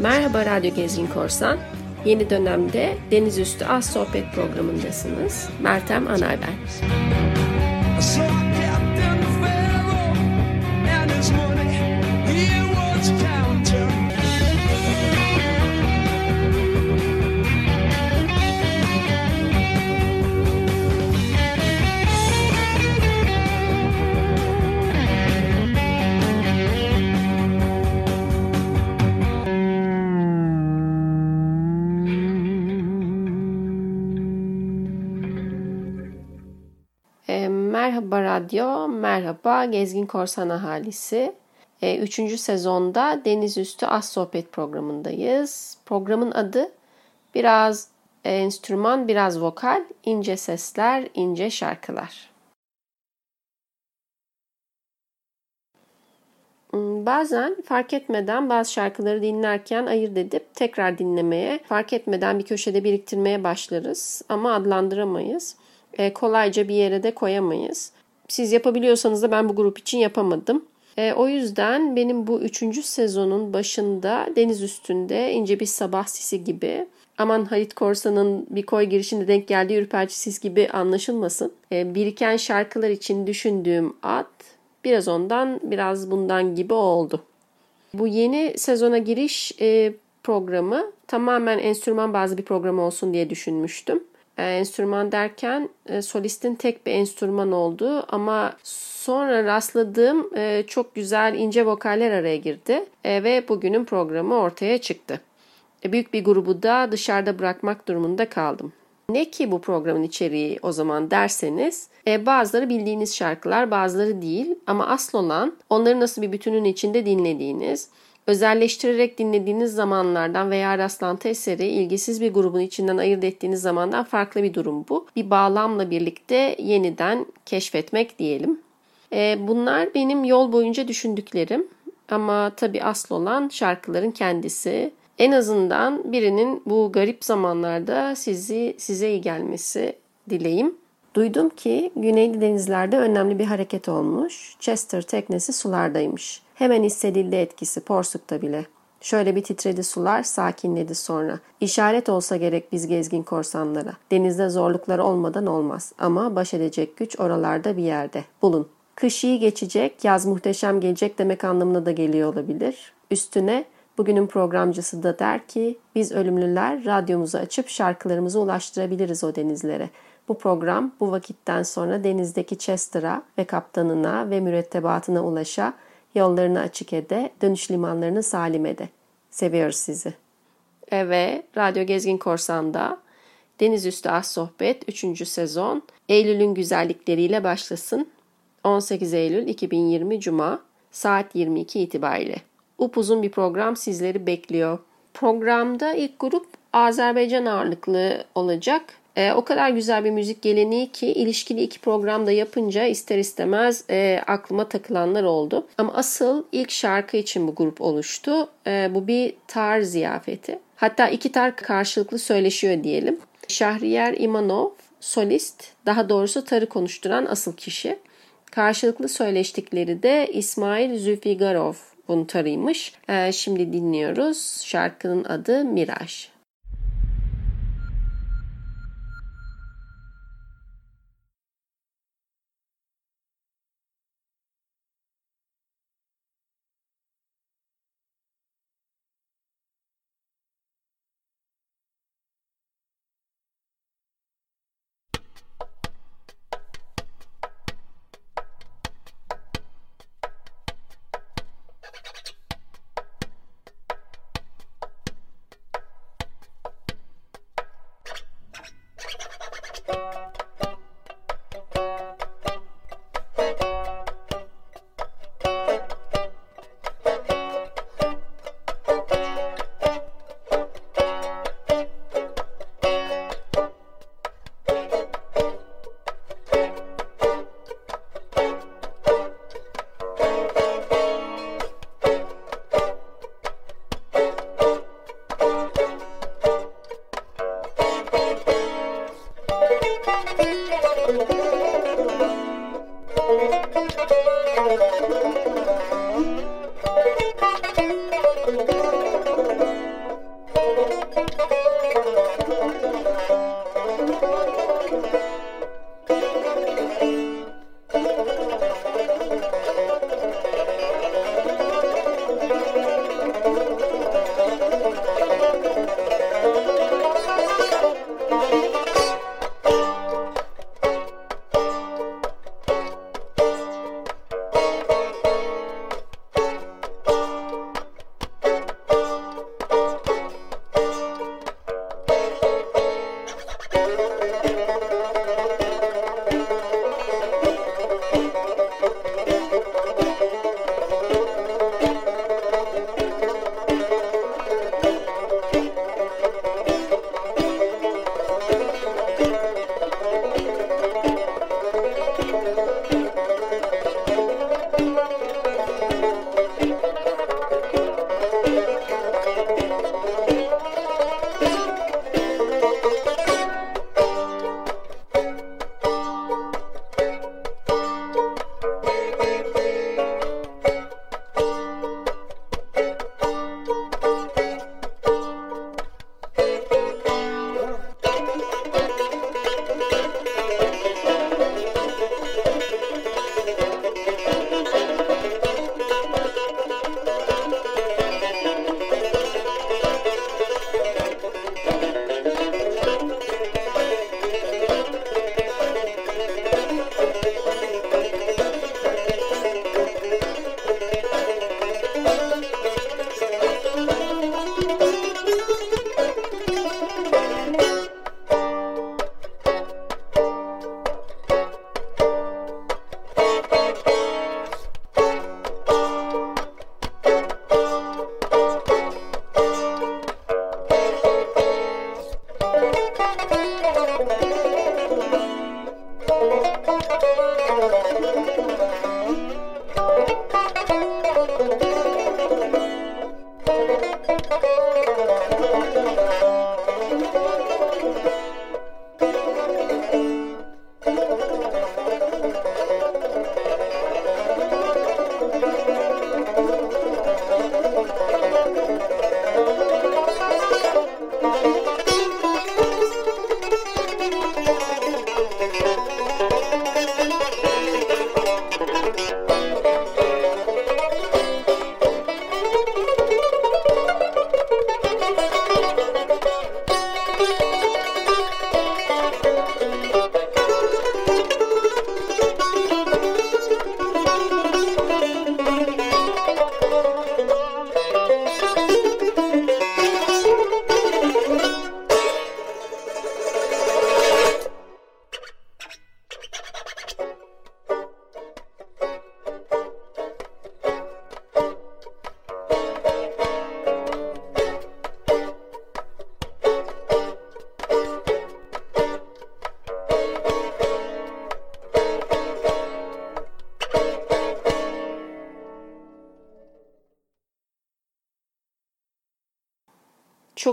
Merhaba Radyo Gezgin Korsan. Yeni dönemde Deniz Üstü Az Sohbet programındasınız. Meltem Anar ben. Merhaba Radyo, merhaba Gezgin Korsan ahalisi. E, üçüncü sezonda Deniz Üstü Az Sohbet programındayız. Programın adı biraz enstrüman, biraz vokal, ince sesler, ince şarkılar. Hmm, bazen fark etmeden bazı şarkıları dinlerken ayırt edip tekrar dinlemeye, fark etmeden bir köşede biriktirmeye başlarız ama adlandıramayız e, kolayca bir yere de koyamayız. Siz yapabiliyorsanız da ben bu grup için yapamadım. E, o yüzden benim bu üçüncü sezonun başında deniz üstünde ince bir sabah sisi gibi aman Halit Korsan'ın bir koy girişinde denk geldiği ürperci sis gibi anlaşılmasın. E, biriken şarkılar için düşündüğüm ad biraz ondan biraz bundan gibi oldu. Bu yeni sezona giriş e, programı tamamen enstrüman bazı bir program olsun diye düşünmüştüm enstrüman derken e, solistin tek bir enstrüman olduğu ama sonra rastladığım e, çok güzel ince vokaller araya girdi e, ve bugünün programı ortaya çıktı. E, büyük bir grubu da dışarıda bırakmak durumunda kaldım. Ne ki bu programın içeriği o zaman derseniz e, bazıları bildiğiniz şarkılar bazıları değil ama asıl olan onları nasıl bir bütünün içinde dinlediğiniz Özelleştirerek dinlediğiniz zamanlardan veya rastlantı eseri ilgisiz bir grubun içinden ayırt ettiğiniz zamandan farklı bir durum bu. Bir bağlamla birlikte yeniden keşfetmek diyelim. E, bunlar benim yol boyunca düşündüklerim ama tabii asıl olan şarkıların kendisi. En azından birinin bu garip zamanlarda sizi size iyi gelmesi dileyim. Duydum ki Güneyli denizlerde önemli bir hareket olmuş. Chester teknesi sulardaymış. Hemen hissedildi etkisi Porsuk'ta bile. Şöyle bir titredi sular, sakinledi sonra. İşaret olsa gerek biz gezgin korsanlara. Denizde zorluklar olmadan olmaz. Ama baş edecek güç oralarda bir yerde. Bulun. Kış iyi geçecek, yaz muhteşem gelecek demek anlamına da geliyor olabilir. Üstüne bugünün programcısı da der ki biz ölümlüler radyomuzu açıp şarkılarımızı ulaştırabiliriz o denizlere. Bu program bu vakitten sonra denizdeki Chester'a ve kaptanına ve mürettebatına ulaşa Yollarını açık ede, dönüş limanlarını salim ede. Seviyoruz sizi. Evet, Radyo Gezgin Korsan'da Deniz Üstü Az Sohbet 3. sezon Eylül'ün güzellikleriyle başlasın. 18 Eylül 2020 Cuma saat 22 itibariyle. Upuzun bir program sizleri bekliyor. Programda ilk grup Azerbaycan ağırlıklı olacak. E, o kadar güzel bir müzik geleneği ki ilişkili iki programda yapınca ister istemez e, aklıma takılanlar oldu. Ama asıl ilk şarkı için bu grup oluştu. E, bu bir tar ziyafeti. Hatta iki tar karşılıklı söyleşiyor diyelim. Şahriyer İmanov solist, daha doğrusu tarı konuşturan asıl kişi. Karşılıklı söyleştikleri de İsmail Zülfigarov bunun tarıymış. E, şimdi dinliyoruz. Şarkının adı Miraj.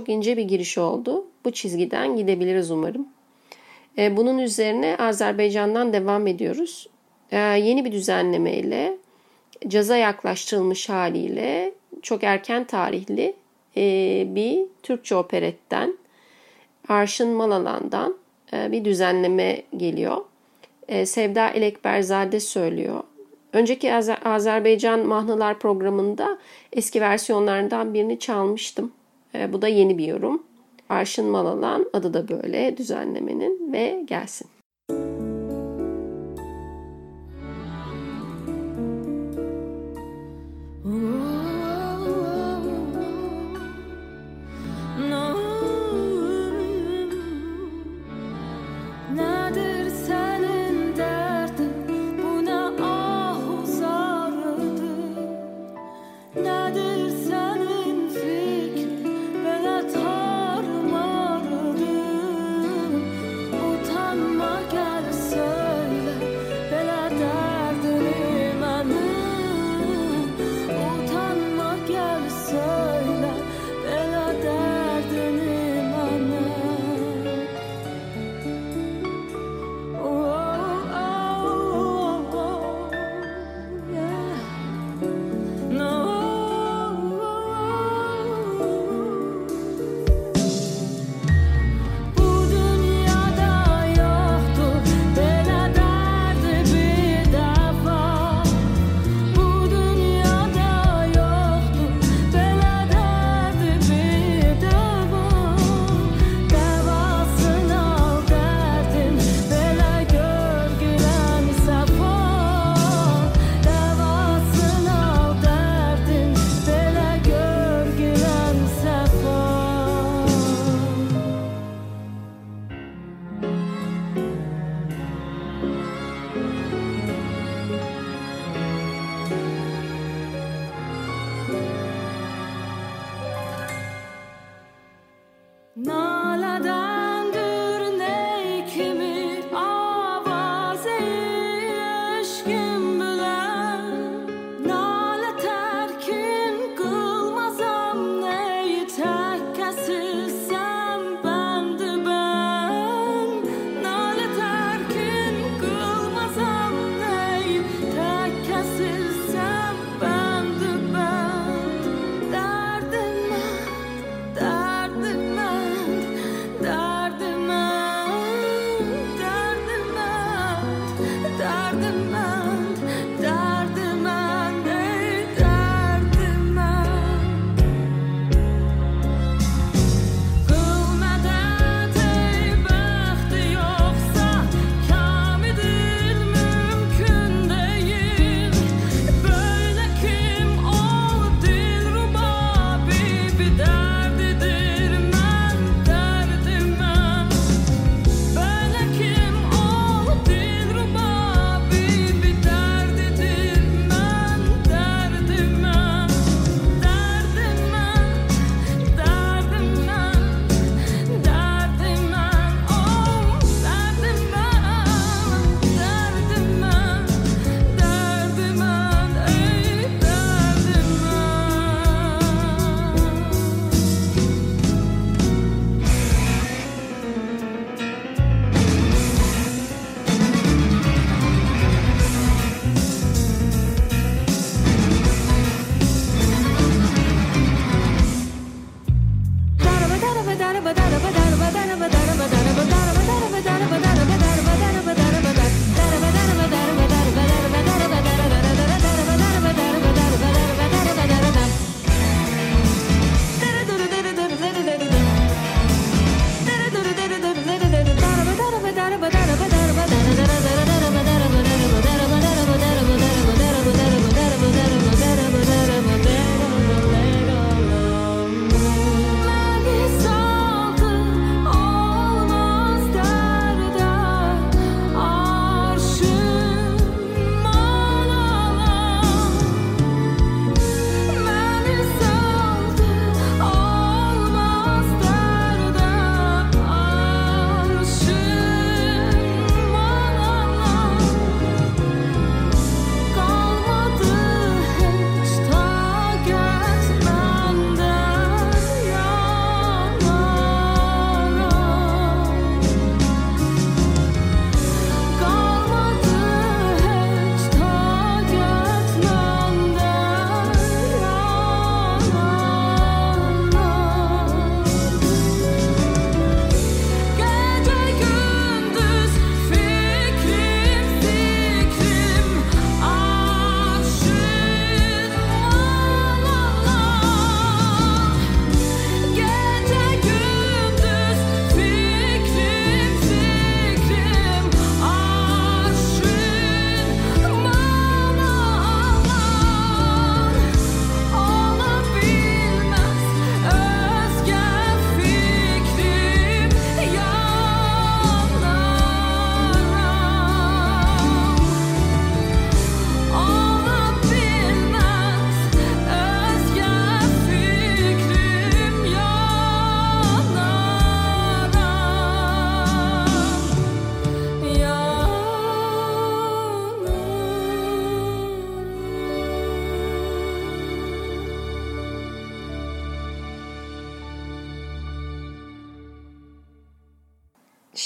Çok ince bir giriş oldu. Bu çizgiden gidebiliriz umarım. E, bunun üzerine Azerbaycan'dan devam ediyoruz. E, yeni bir düzenlemeyle, caza yaklaştırılmış haliyle çok erken tarihli e, bir Türkçe operetten, Arşın Malalan'dan bir düzenleme geliyor. Sevda Elekberzade söylüyor. Önceki Azerbaycan Mahnılar programında eski versiyonlarından birini çalmıştım. E, bu da yeni bir yorum. Arşın Malalan adı da böyle düzenlemenin ve gelsin.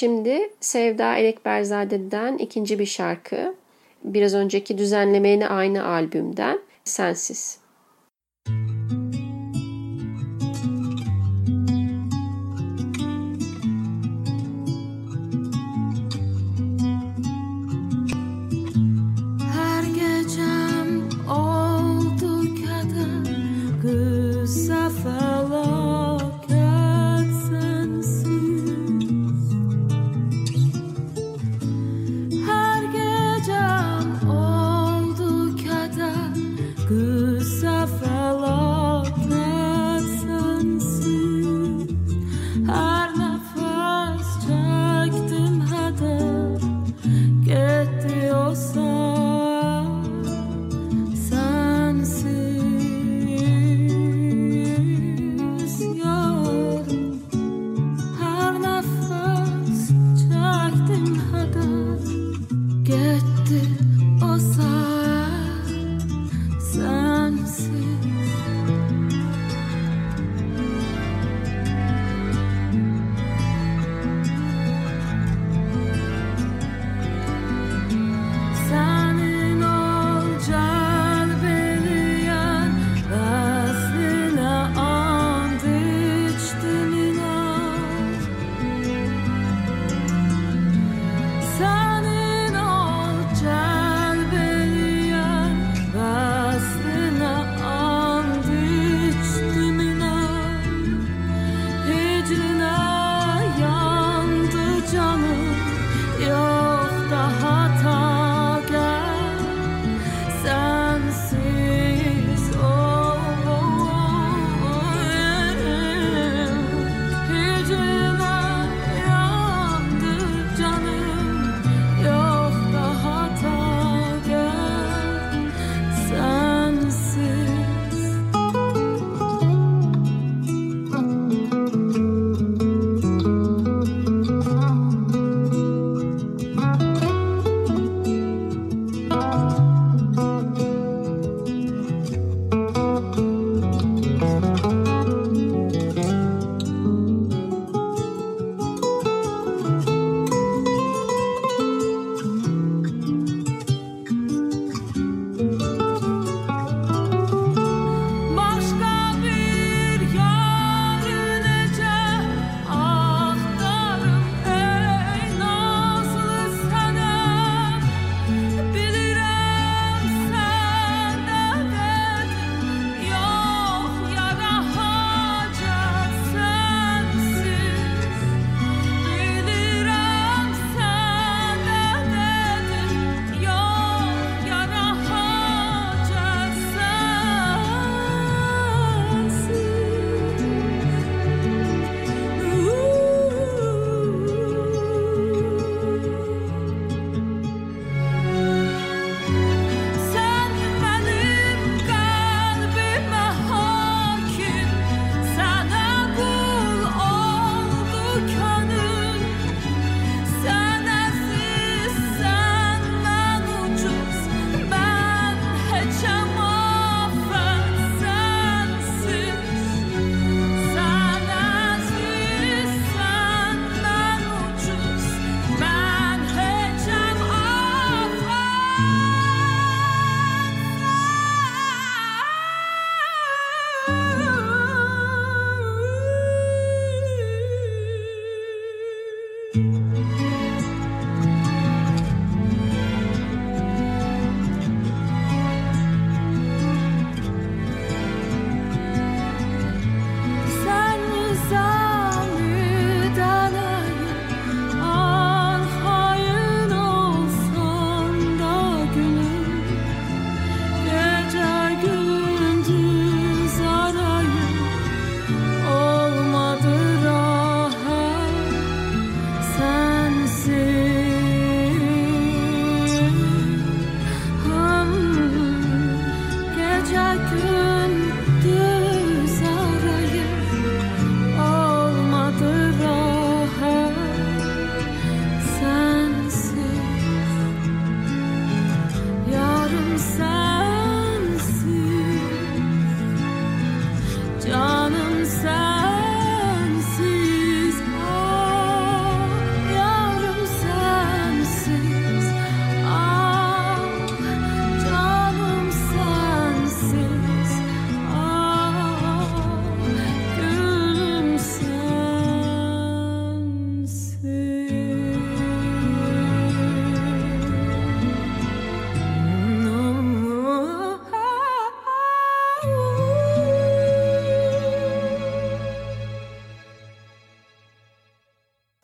Şimdi Sevda Elekberzade'den ikinci bir şarkı. Biraz önceki düzenlemeyle aynı albümden Sensiz.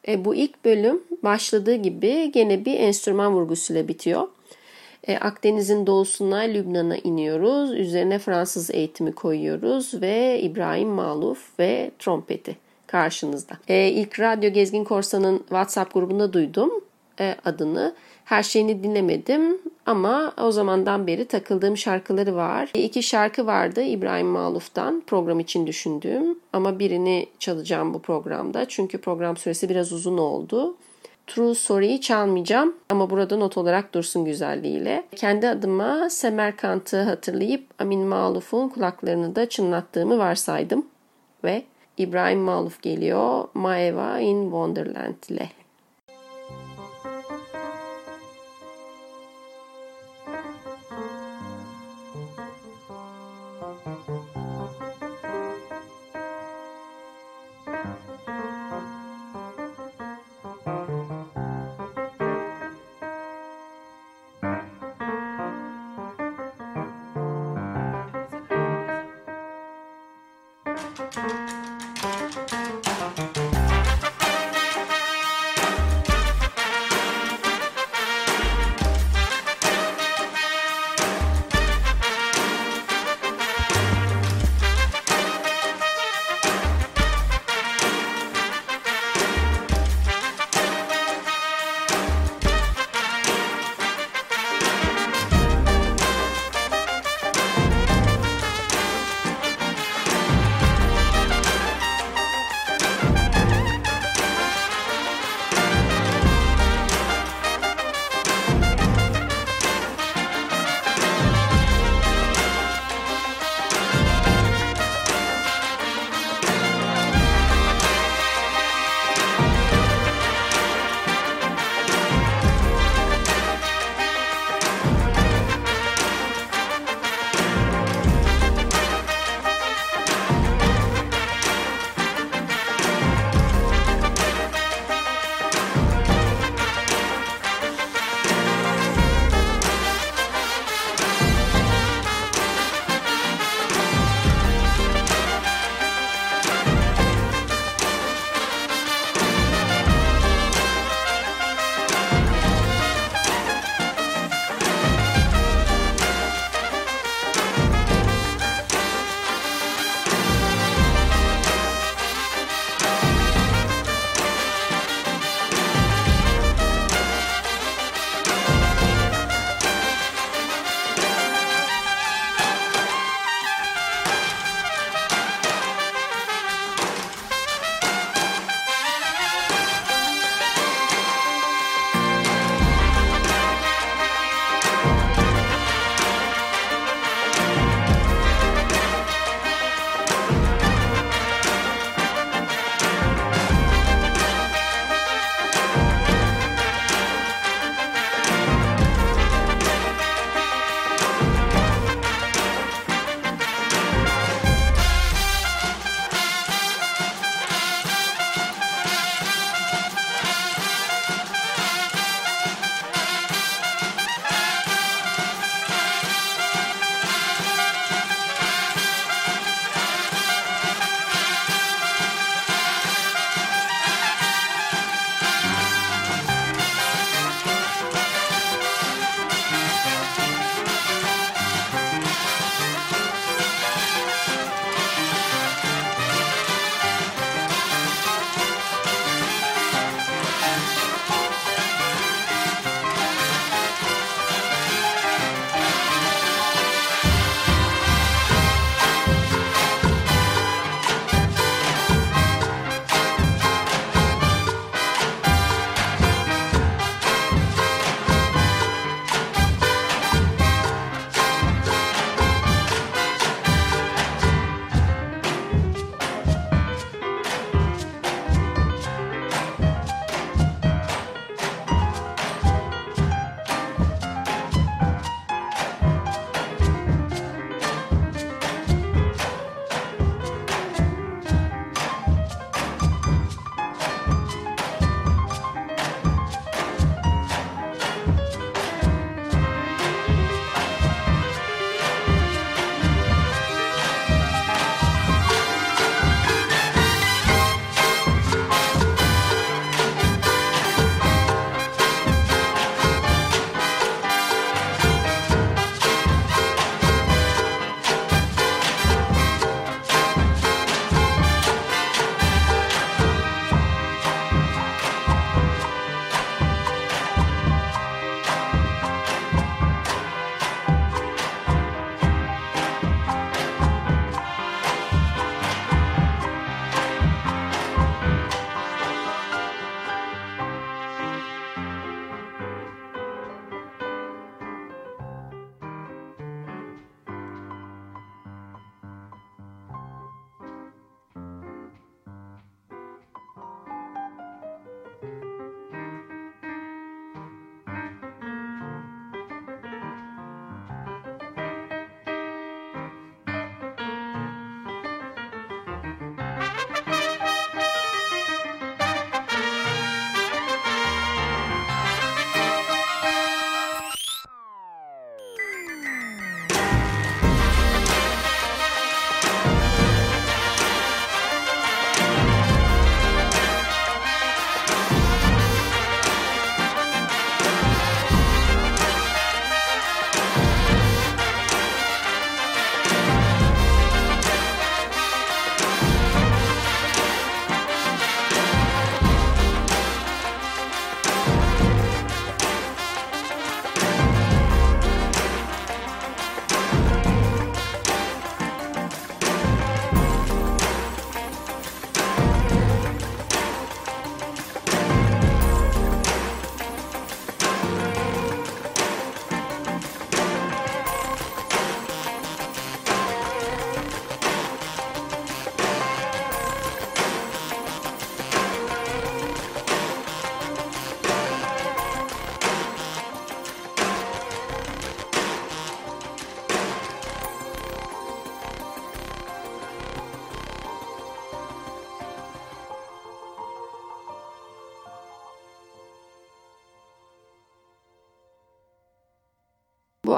E, bu ilk bölüm başladığı gibi gene bir enstrüman vurgusuyla bitiyor. E, Akdeniz'in doğusuna Lübnan'a iniyoruz. Üzerine Fransız eğitimi koyuyoruz ve İbrahim Maluf ve trompeti karşınızda. E, ilk Radyo Gezgin Korsan'ın WhatsApp grubunda duydum e, adını. Her şeyini dinlemedim ama o zamandan beri takıldığım şarkıları var. İki şarkı vardı İbrahim Maluf'tan program için düşündüğüm ama birini çalacağım bu programda. Çünkü program süresi biraz uzun oldu. True Story'yi çalmayacağım ama burada not olarak dursun güzelliğiyle. Kendi adıma Semerkant'ı hatırlayıp Amin Maluf'un kulaklarını da çınlattığımı varsaydım. Ve İbrahim Maluf geliyor Maeva in Wonderland ile.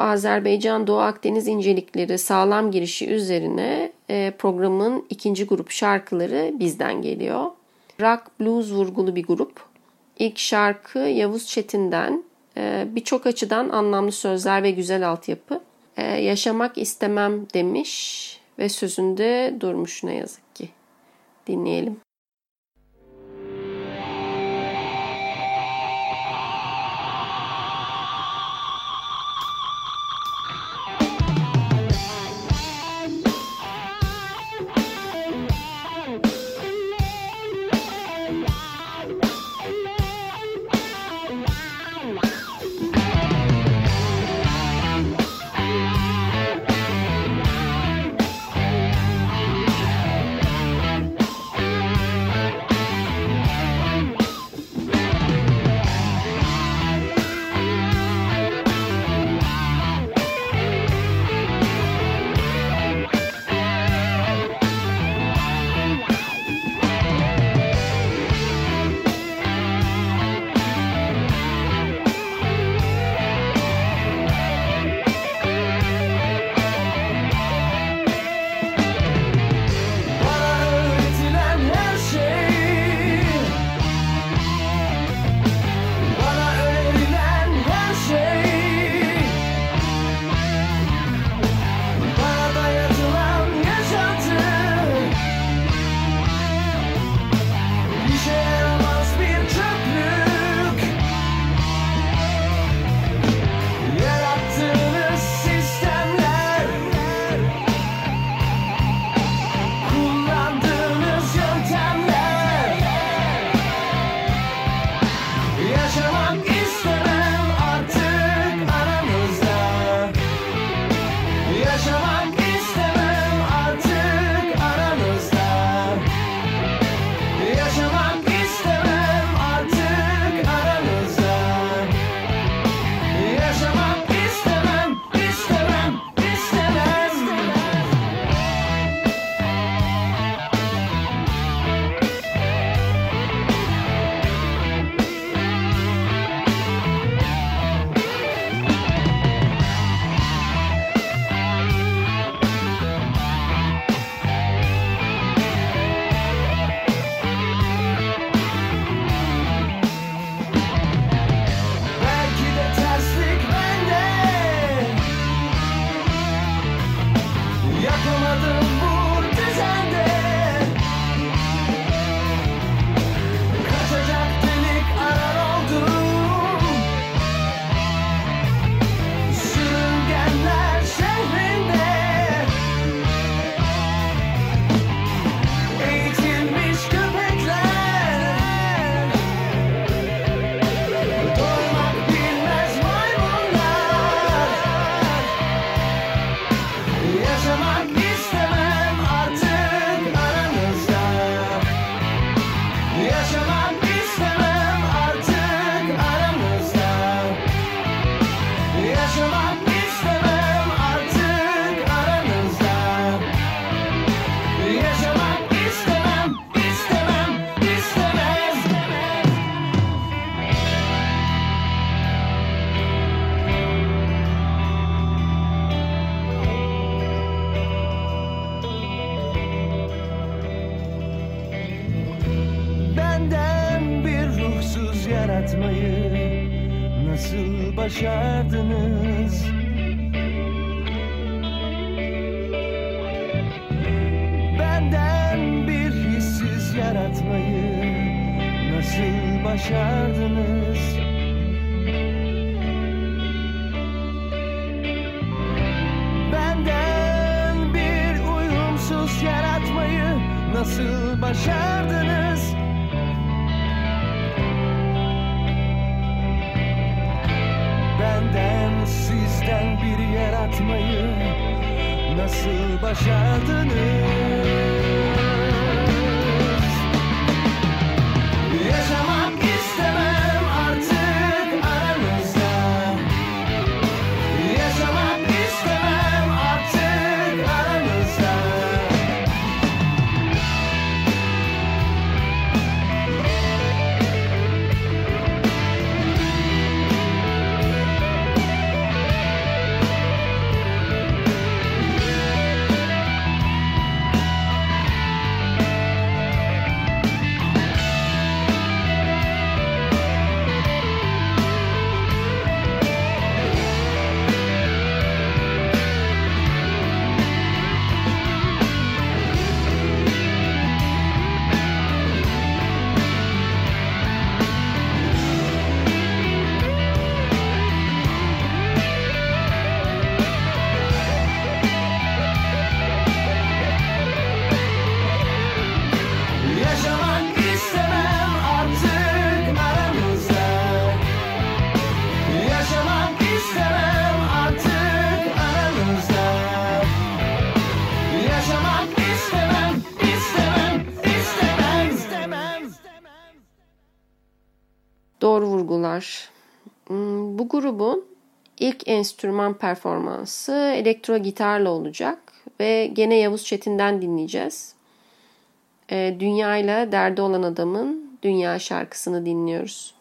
Azerbaycan Doğu Akdeniz incelikleri sağlam girişi üzerine e, programın ikinci grup şarkıları bizden geliyor. Rock blues vurgulu bir grup. İlk şarkı Yavuz Çetin'den. E, birçok açıdan anlamlı sözler ve güzel altyapı. E, yaşamak istemem demiş ve sözünde durmuş ne yazık ki. Dinleyelim. Grubun ilk enstrüman performansı elektro gitarla olacak ve gene Yavuz Çetin'den dinleyeceğiz. E, dünya ile derdi olan adamın Dünya şarkısını dinliyoruz.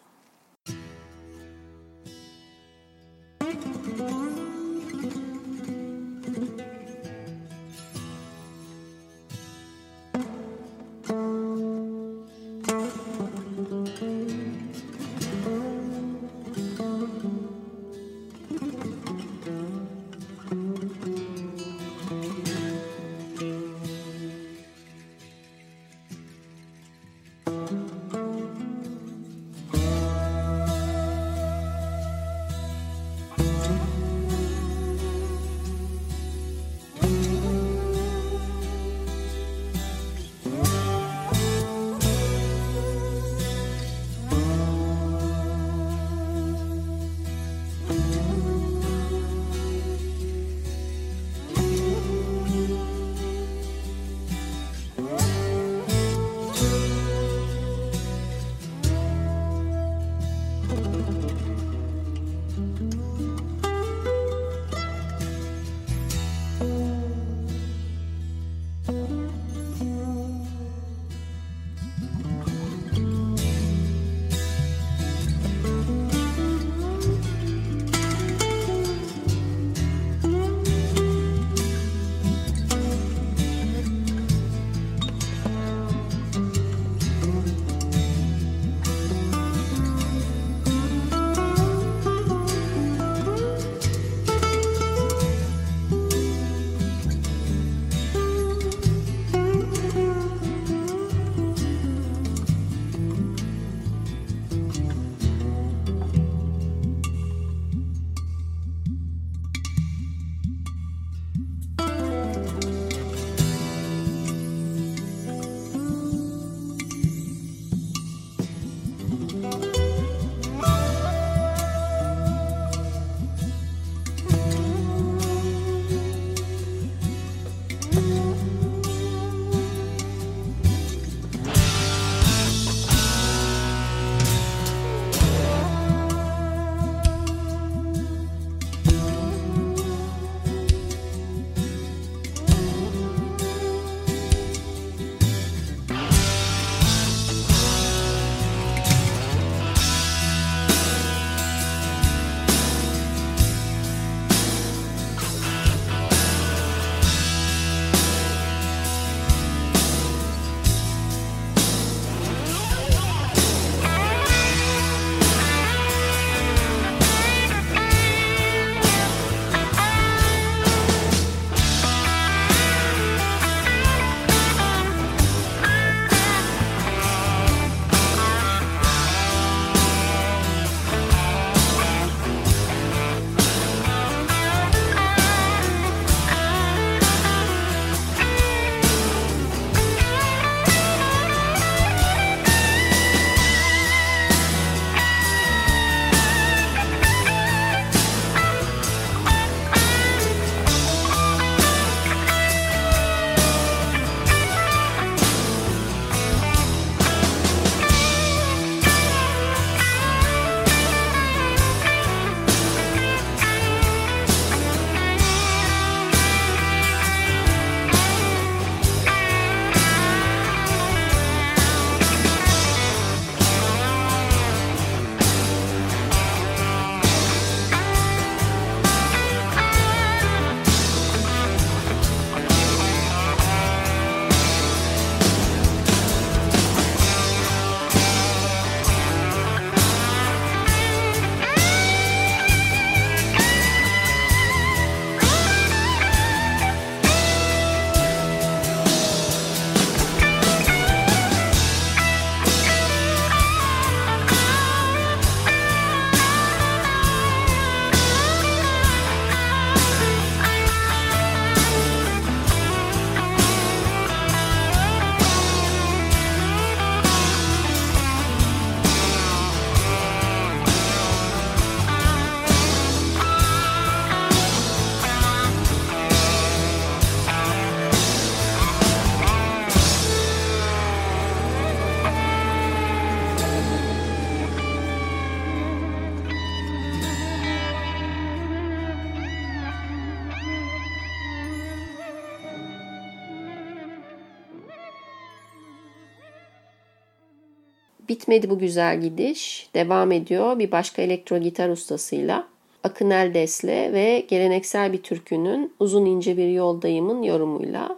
Bitmedi bu güzel gidiş. Devam ediyor bir başka elektro gitar ustasıyla. Akın Eldes'le ve geleneksel bir türkünün uzun ince bir yoldayımın yorumuyla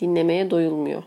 dinlemeye doyulmuyor.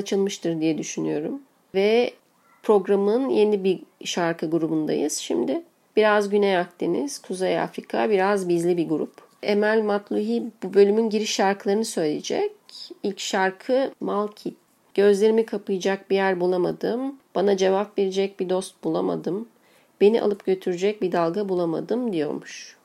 Açılmıştır diye düşünüyorum. Ve programın yeni bir şarkı grubundayız şimdi. Biraz Güney Akdeniz, Kuzey Afrika, biraz bizli bir grup. Emel Matluhi bu bölümün giriş şarkılarını söyleyecek. İlk şarkı Malkit. Gözlerimi kapayacak bir yer bulamadım. Bana cevap verecek bir dost bulamadım. Beni alıp götürecek bir dalga bulamadım diyormuş.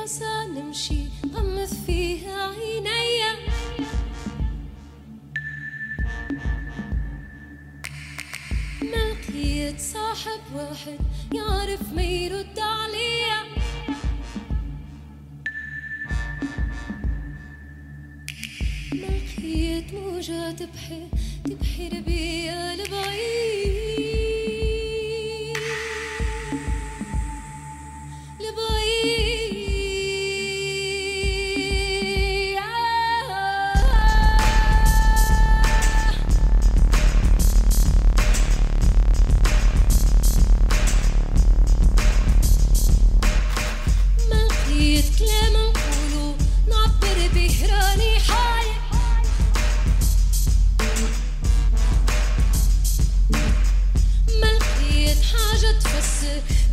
بلاصة نمشي غمض فيها عينيا ما لقيت صاحب واحد يعرف ما يرد عليا ما لقيت موجة تبحر تبحر بيا لبعيد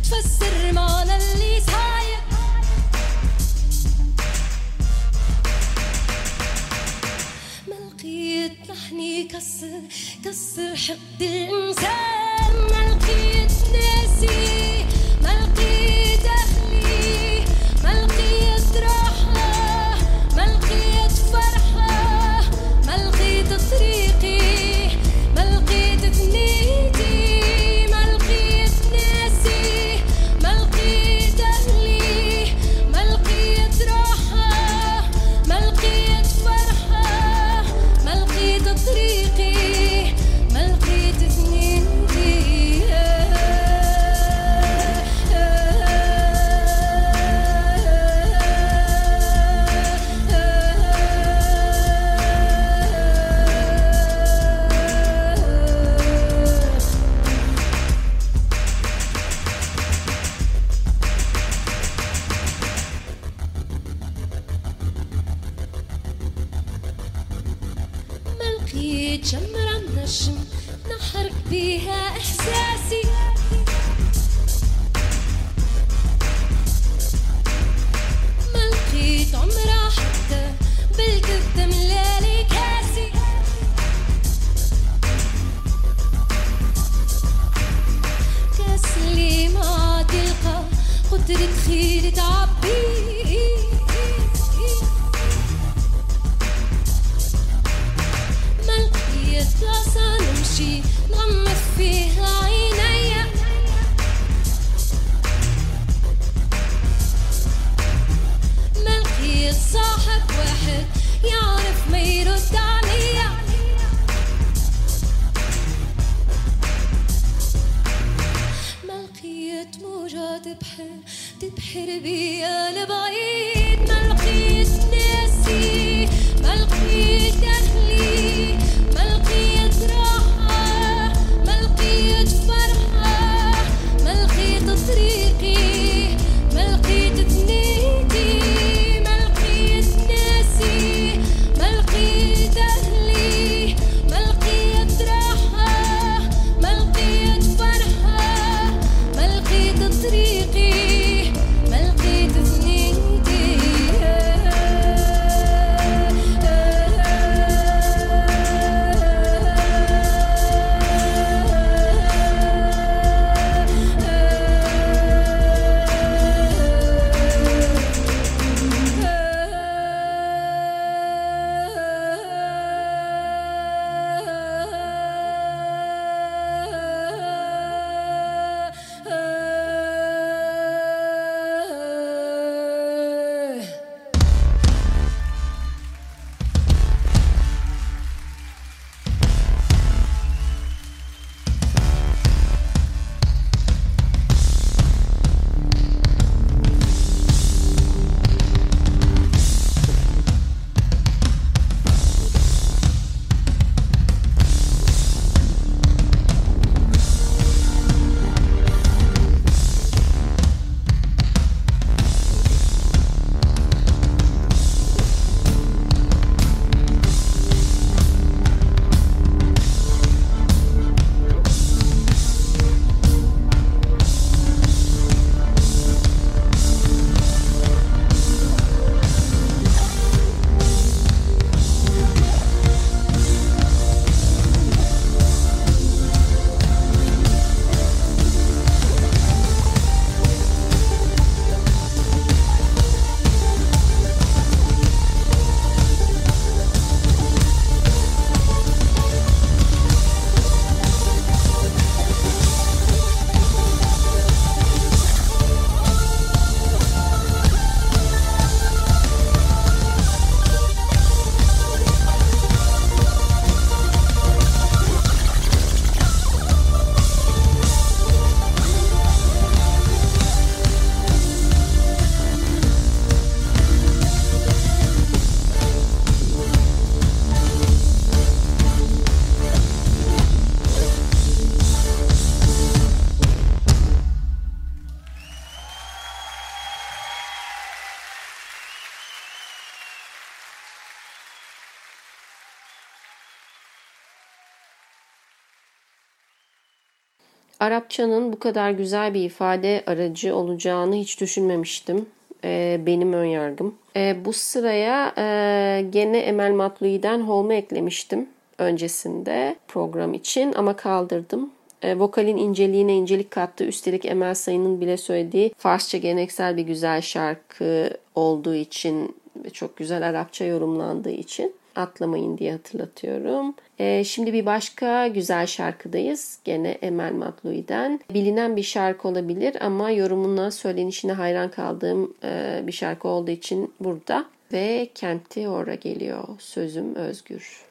تفسر اللي صاير ما لقيت نحني كسر كسر حق الإنسان. ما لقيت ناسي. Arapçanın bu kadar güzel bir ifade aracı olacağını hiç düşünmemiştim. Ee, benim ön yargım. Ee, bu sıraya e, gene Emel Matlui'den Holm'u eklemiştim öncesinde program için ama kaldırdım. E, vokalin inceliğine incelik kattı. Üstelik Emel Sayın'ın bile söylediği Farsça geleneksel bir güzel şarkı olduğu için ve çok güzel Arapça yorumlandığı için atlamayın diye hatırlatıyorum. E, şimdi bir başka güzel şarkıdayız. Gene Emel Matlui'den. Bilinen bir şarkı olabilir ama yorumuna, söylenişine hayran kaldığım e, bir şarkı olduğu için burada. Ve Kenti Ora geliyor. Sözüm özgür.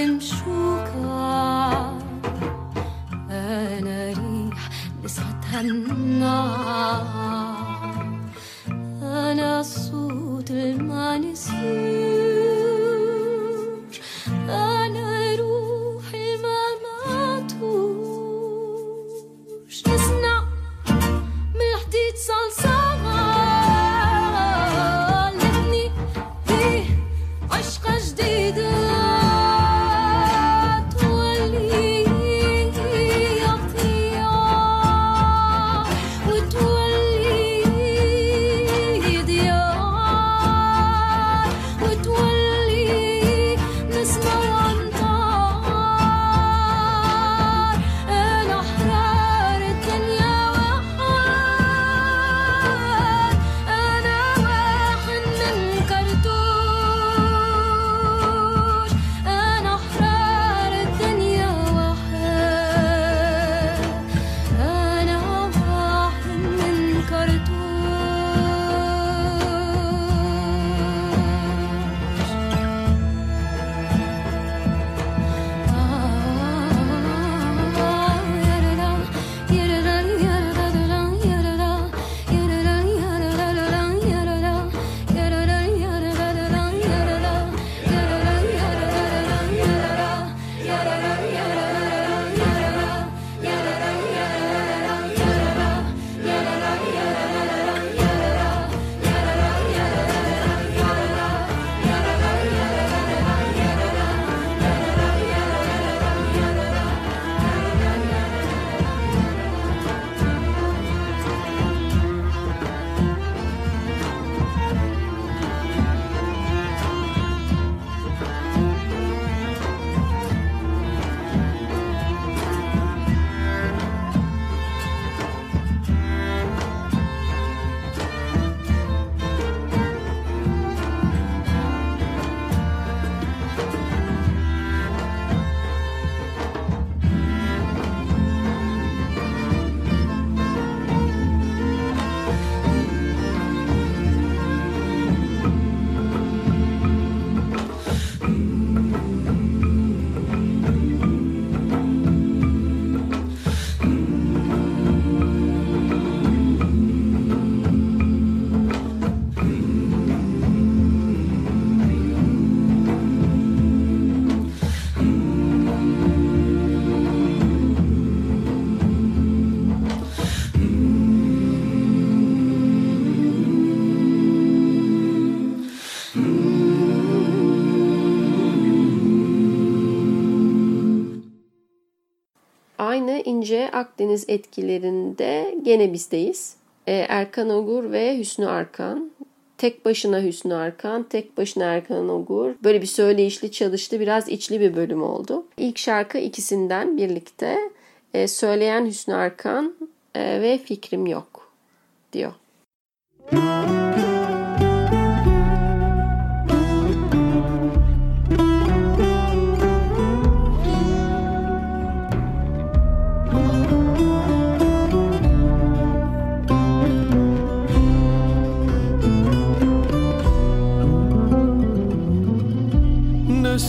العالم شوكة أنا ريح بصعتها النار ince Akdeniz etkilerinde gene bizdeyiz. Ee, Erkan Ogur ve Hüsnü Arkan. Tek başına Hüsnü Arkan, tek başına Erkan Ogur. Böyle bir söyleyişli çalıştı. Biraz içli bir bölüm oldu. İlk şarkı ikisinden birlikte. Ee, söyleyen Hüsnü Arkan e, ve Fikrim Yok diyor. Müzik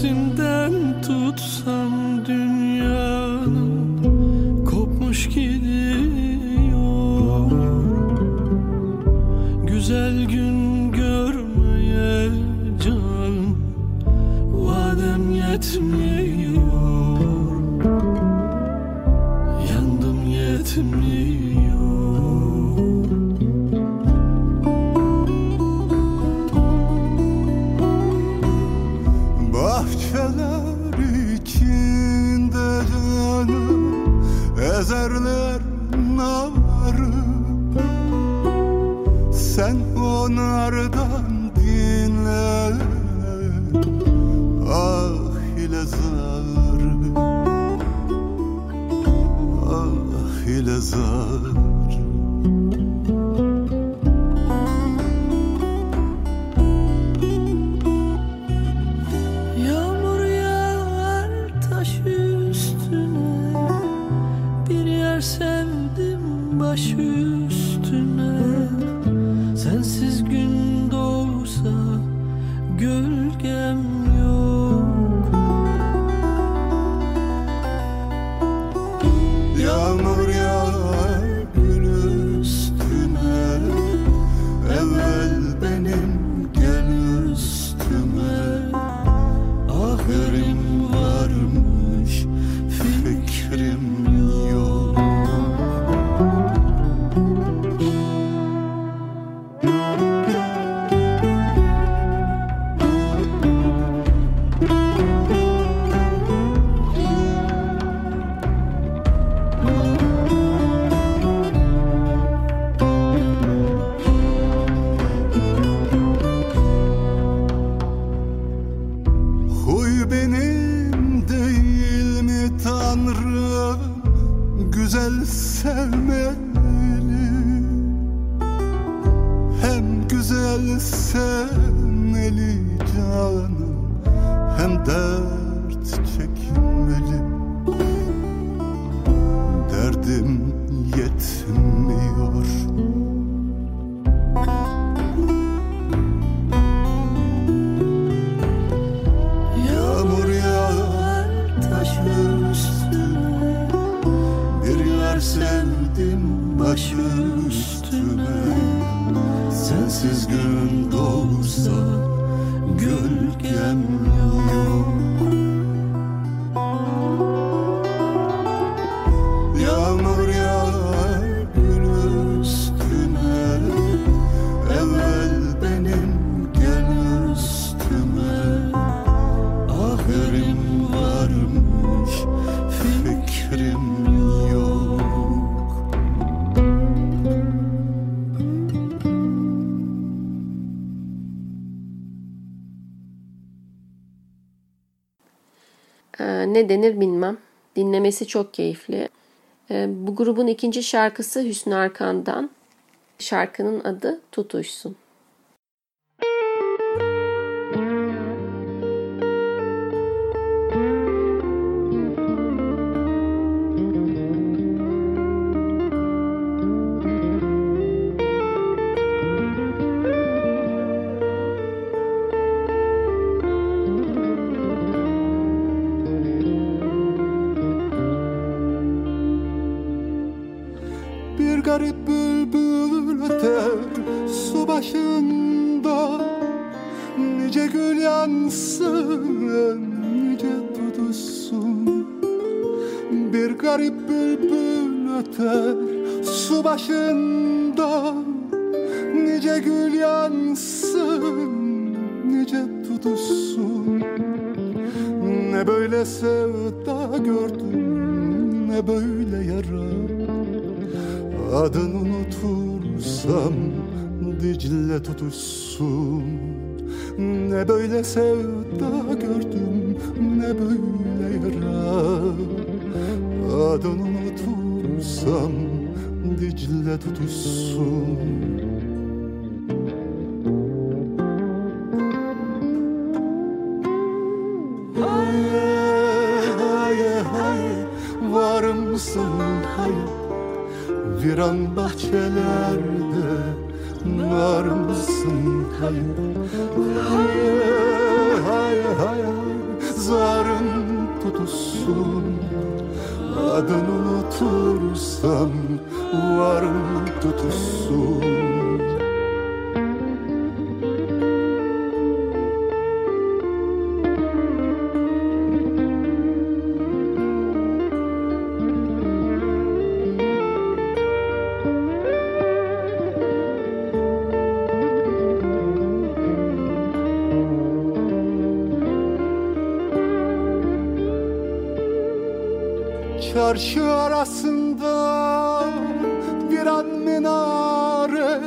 Sesinden tutsam ne denir bilmem. Dinlemesi çok keyifli. Ee, bu grubun ikinci şarkısı Hüsnü Arkan'dan. Şarkının adı Tutuşsun. Çarşı arasında bir an minare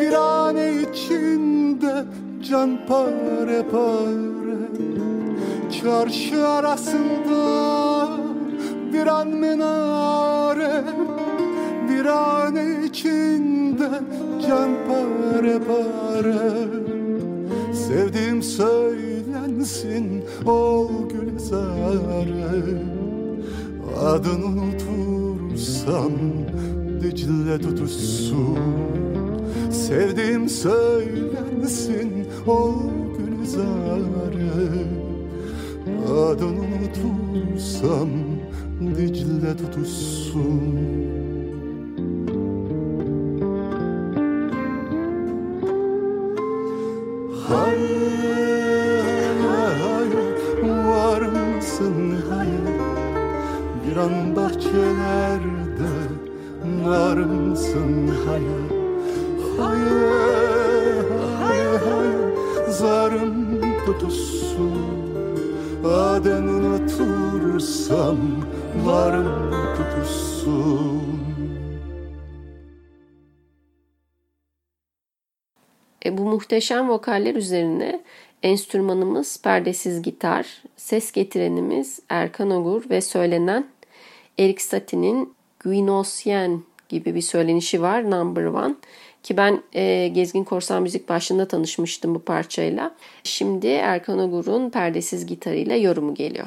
Virane içinde can pare pare. Çarşı arasında bir an minare Virane içinde can pare pare. Sevdiğim söylensin ol gülzare Adını unutursam Dicle tutuşsun. Sevdiğim söylensin o gülzare Adını unutursam Dicle tutuşsun muhteşem vokaller üzerine enstrümanımız perdesiz gitar, ses getirenimiz Erkan Ogur ve söylenen Erik Satie'nin Guinosyen gibi bir söylenişi var Number One. Ki ben e, Gezgin Korsan Müzik başında tanışmıştım bu parçayla. Şimdi Erkan Ogur'un perdesiz gitarıyla yorumu geliyor.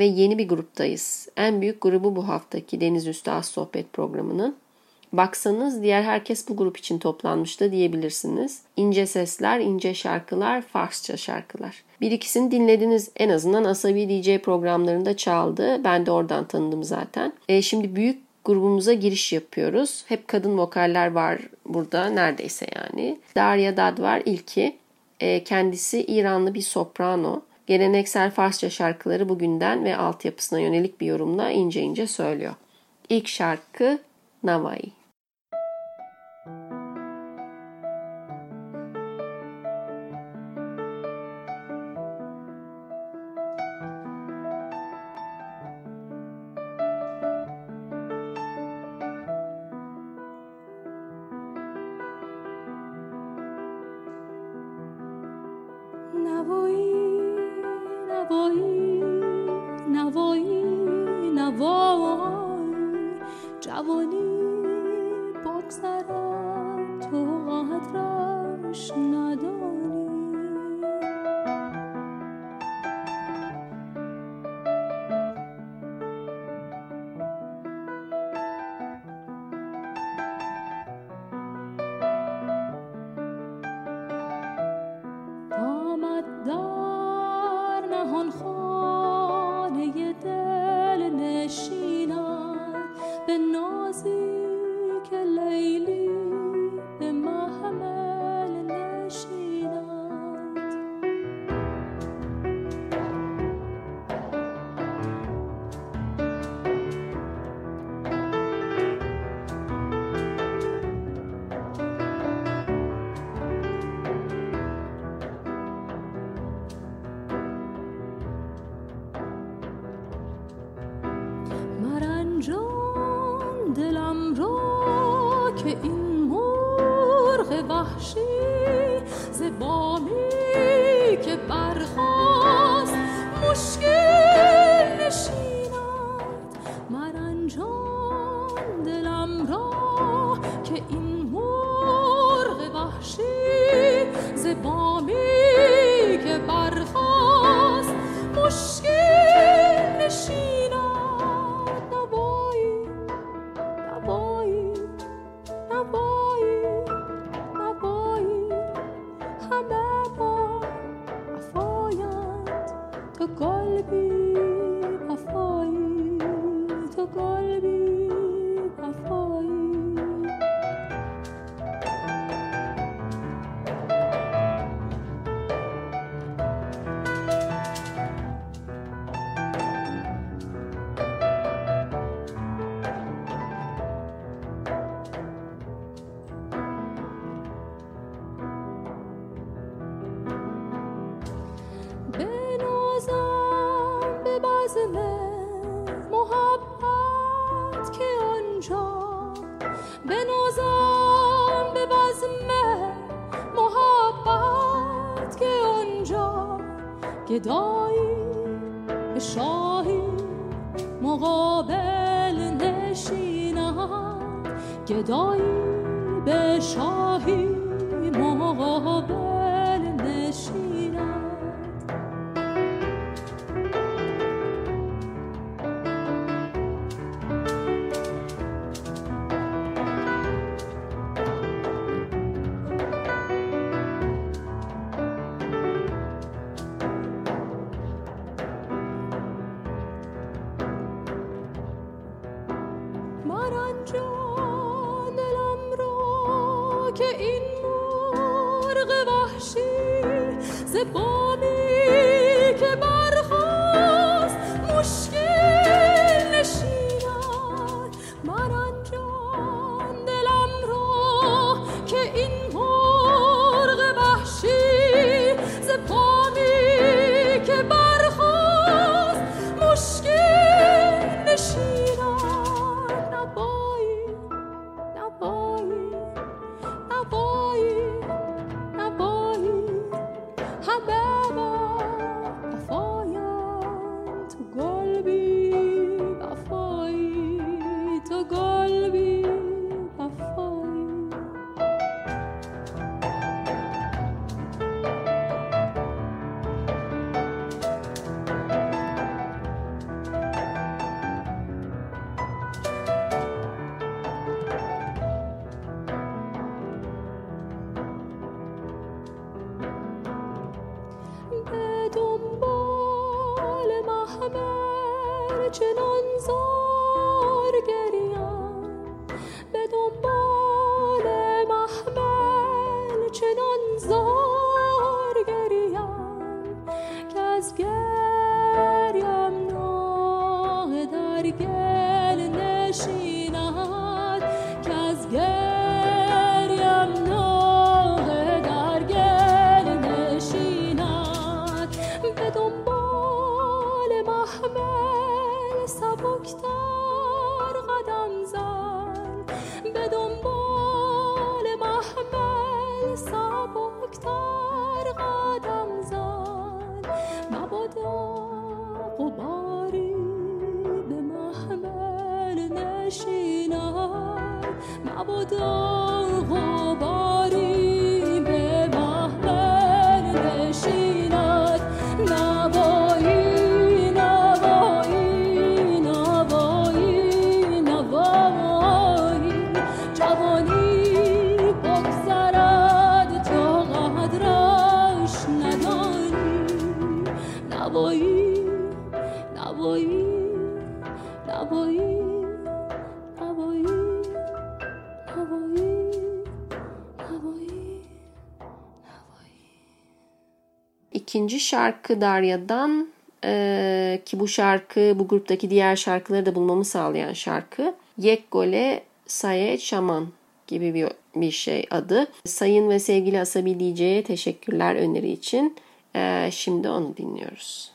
Ve yeni bir gruptayız. En büyük grubu bu haftaki Deniz Üstü Az Sohbet programının. Baksanız diğer herkes bu grup için toplanmıştı diyebilirsiniz. İnce sesler, ince şarkılar, Farsça şarkılar. Bir ikisini dinlediniz en azından Asabi DJ programlarında çaldı. Ben de oradan tanıdım zaten. E, şimdi büyük grubumuza giriş yapıyoruz. Hep kadın vokaller var burada neredeyse yani. Darya Dad var ilki. E, kendisi İranlı bir soprano. Geleneksel Farsça şarkıları bugünden ve altyapısına yönelik bir yorumla ince ince söylüyor. İlk şarkı Navai. مرغ وحشی ز بامی که برخاست. مشکل ikinci şarkı Darya'dan e, ki bu şarkı bu gruptaki diğer şarkıları da bulmamı sağlayan şarkı. Yekgole Saye Şaman gibi bir, bir şey adı. Sayın ve sevgili Asabi DJ'ye teşekkürler öneri için. E, şimdi onu dinliyoruz.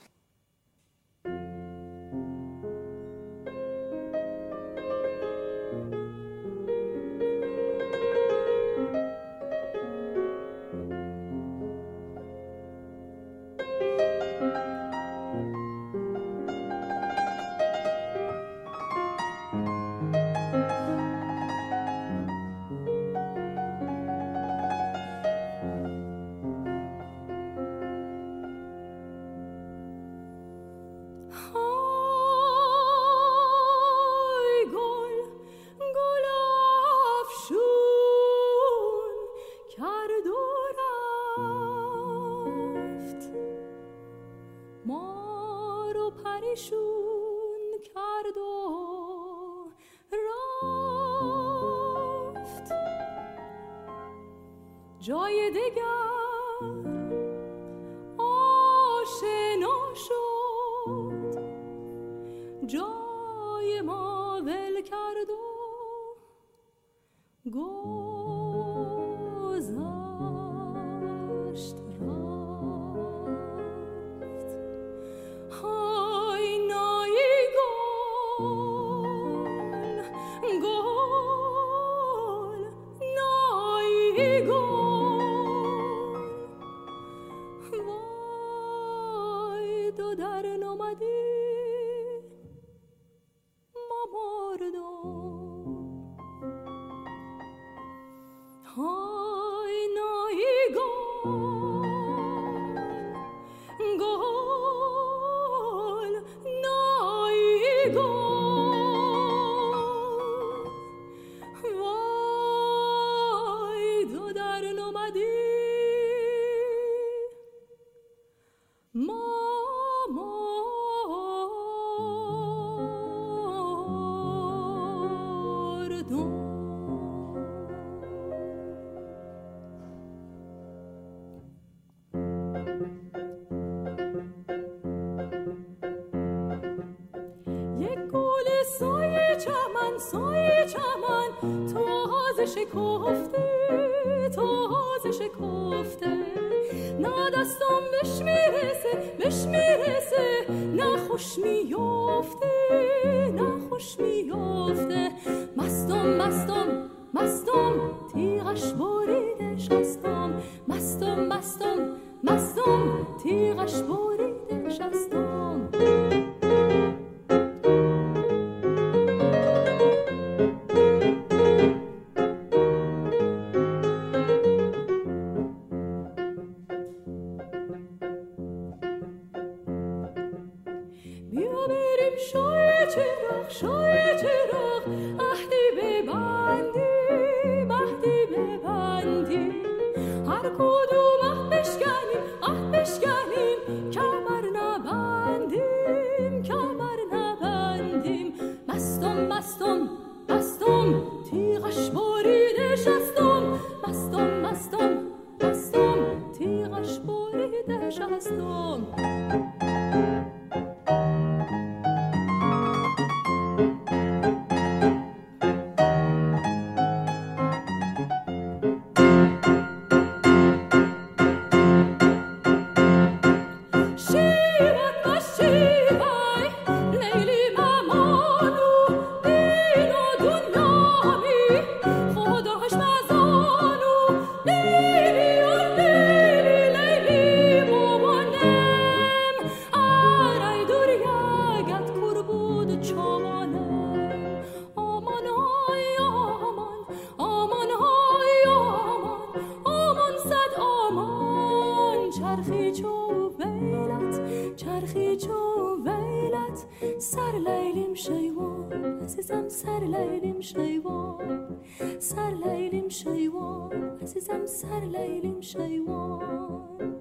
عزیزم سر لیلیم شیوان سر لیلیم شیوان عزیزم سر لیلیم شیوان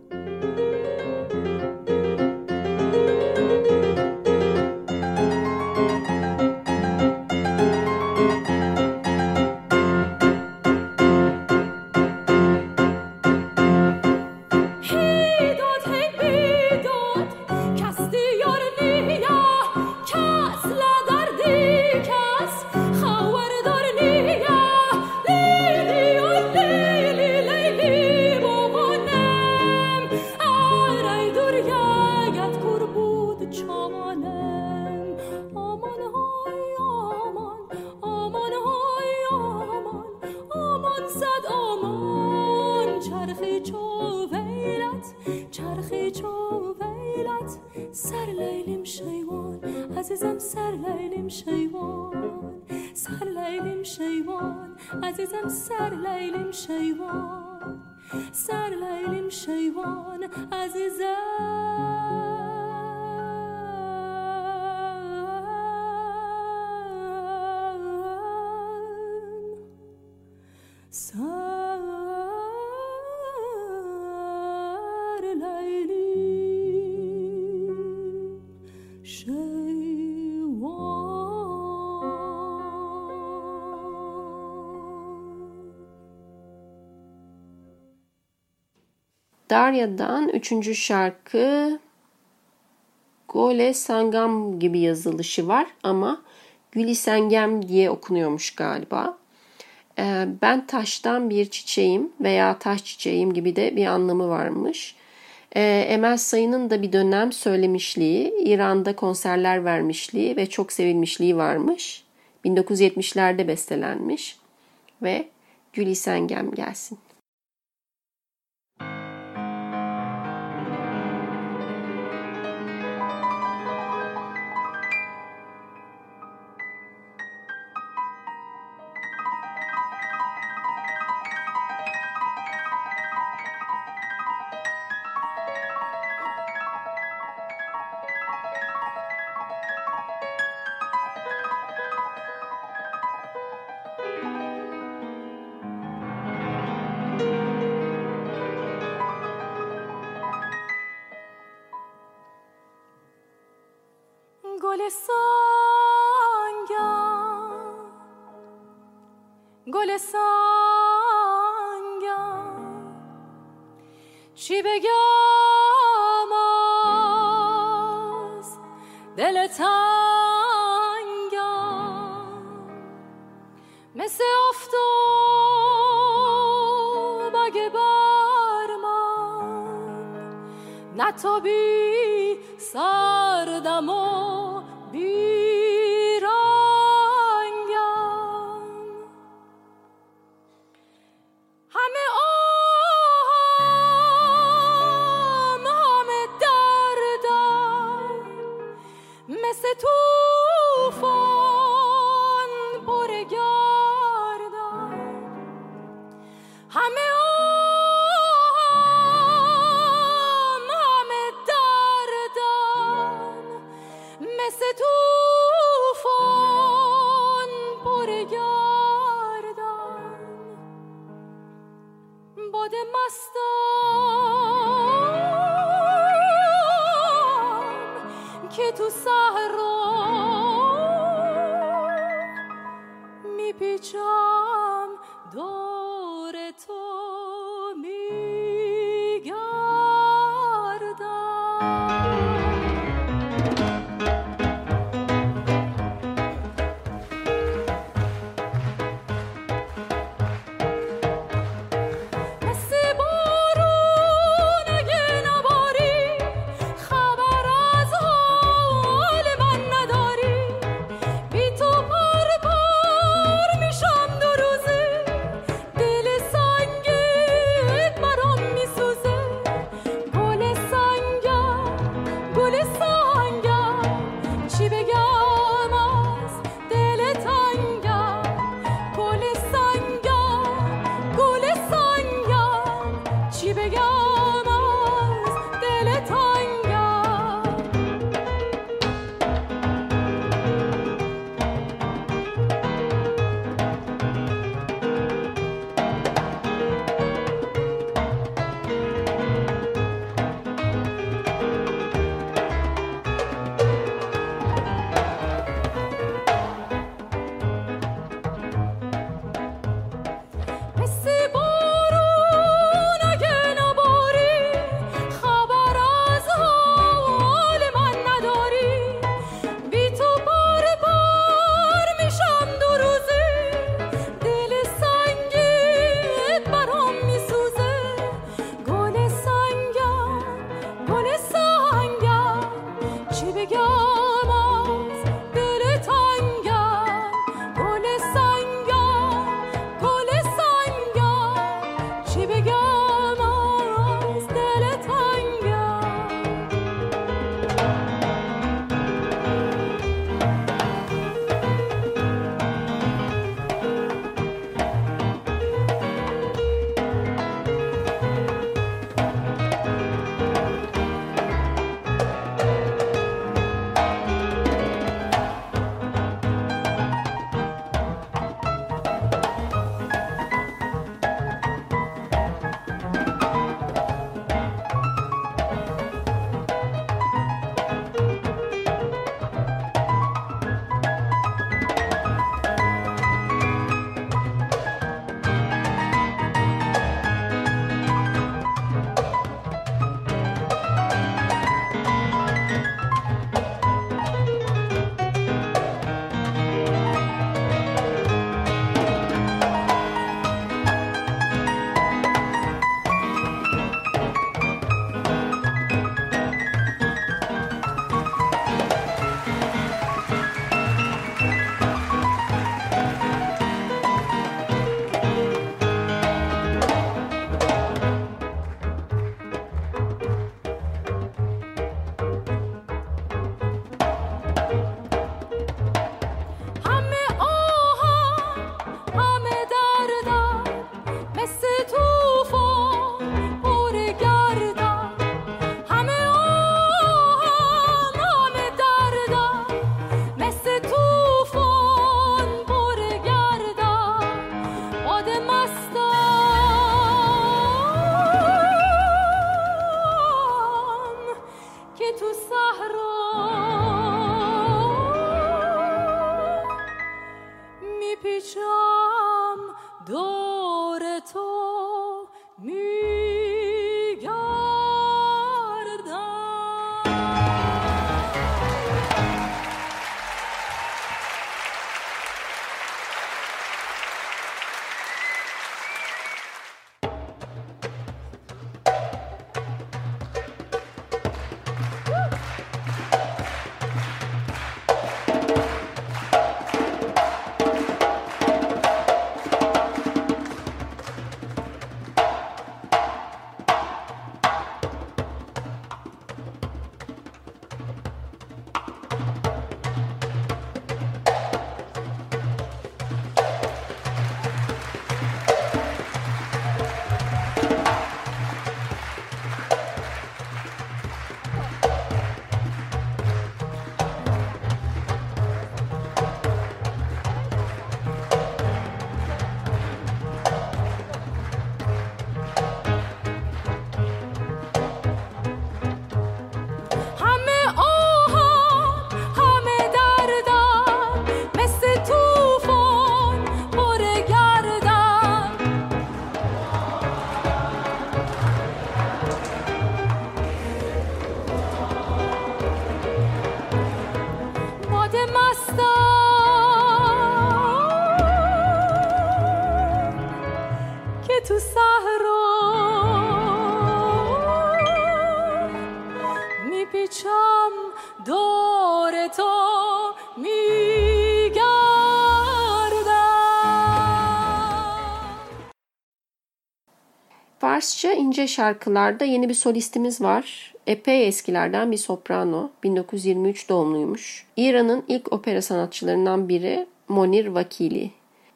Darya'dan üçüncü şarkı Gole Sangam gibi yazılışı var ama Gülisengem diye okunuyormuş galiba. Ee, ben taştan bir çiçeğim veya taş çiçeğim gibi de bir anlamı varmış. Ee, Emel Sayın'ın da bir dönem söylemişliği, İran'da konserler vermişliği ve çok sevilmişliği varmış. 1970'lerde bestelenmiş ve Gülisengem gelsin. İnce şarkılarda yeni bir solistimiz var. Epey eskilerden bir soprano. 1923 doğumluymuş. İran'ın ilk opera sanatçılarından biri Monir Vakili.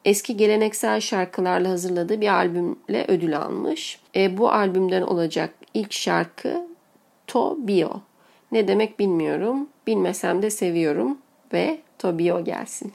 Eski geleneksel şarkılarla hazırladığı bir albümle ödül almış. E, bu albümden olacak ilk şarkı To Bio. Ne demek bilmiyorum. Bilmesem de seviyorum ve To Bio gelsin.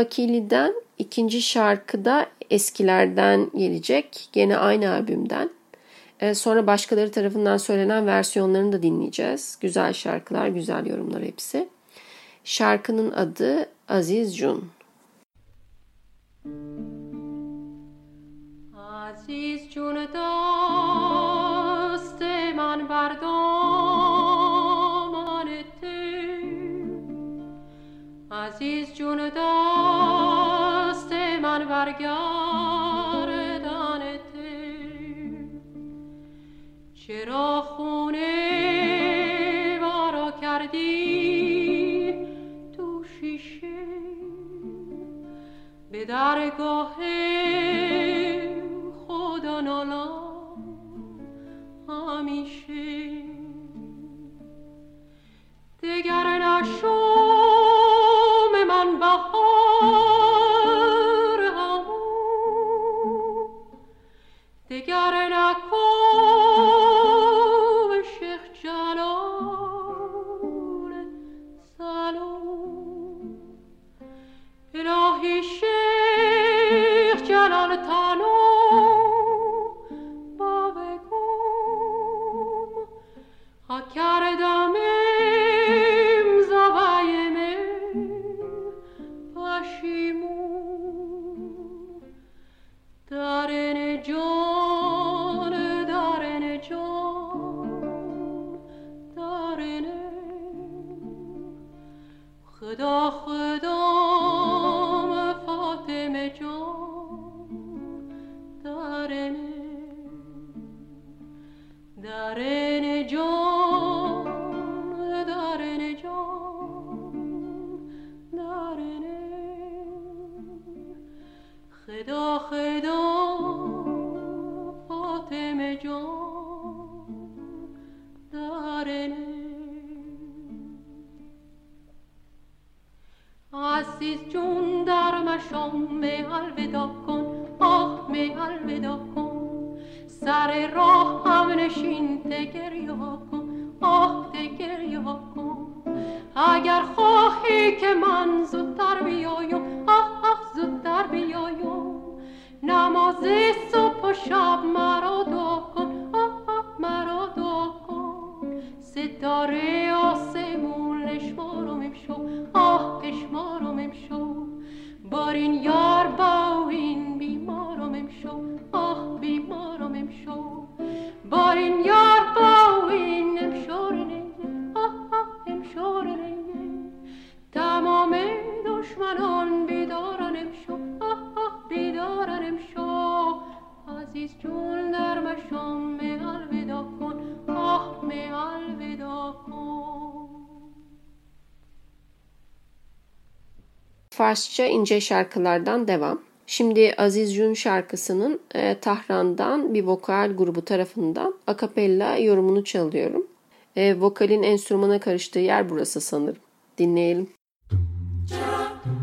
Vakili'den ikinci şarkı da eskilerden gelecek. Gene aynı albümden. Ee, sonra başkaları tarafından söylenen versiyonlarını da dinleyeceğiz. Güzel şarkılar, güzel yorumlar hepsi. Şarkının adı Aziz Cun. Aziz Cun doste man pardon man Aziz Cun doste درگاه خدا نالا همیشه. دگر نشوم عزیز جون در مشام الودا کن. آه می الودا کن. سر راه هم نشین تگریا کن. آه تگریا کن. اگر خواهی که من زودتر بیایم آه آه زودتر بیایم. نماز صبح و شب مرا دعا کن. آه آه مرا دعا کن. ستاره آسمون بار این یار با این بیمارم امشو آه بیمارم امشو بار این یار با این امشو آه آه امشو تمام دشمنان بیدارن امشو آه آه بیدارن امشو عزیز جون در مشام می الودا کن آه می الودا کن. Farsça ince şarkılardan devam. Şimdi Aziz Jun şarkısının e, Tahran'dan bir vokal grubu tarafından akapella yorumunu çalıyorum. E, vokalin enstrümana karıştığı yer burası sanırım. Dinleyelim. Çak.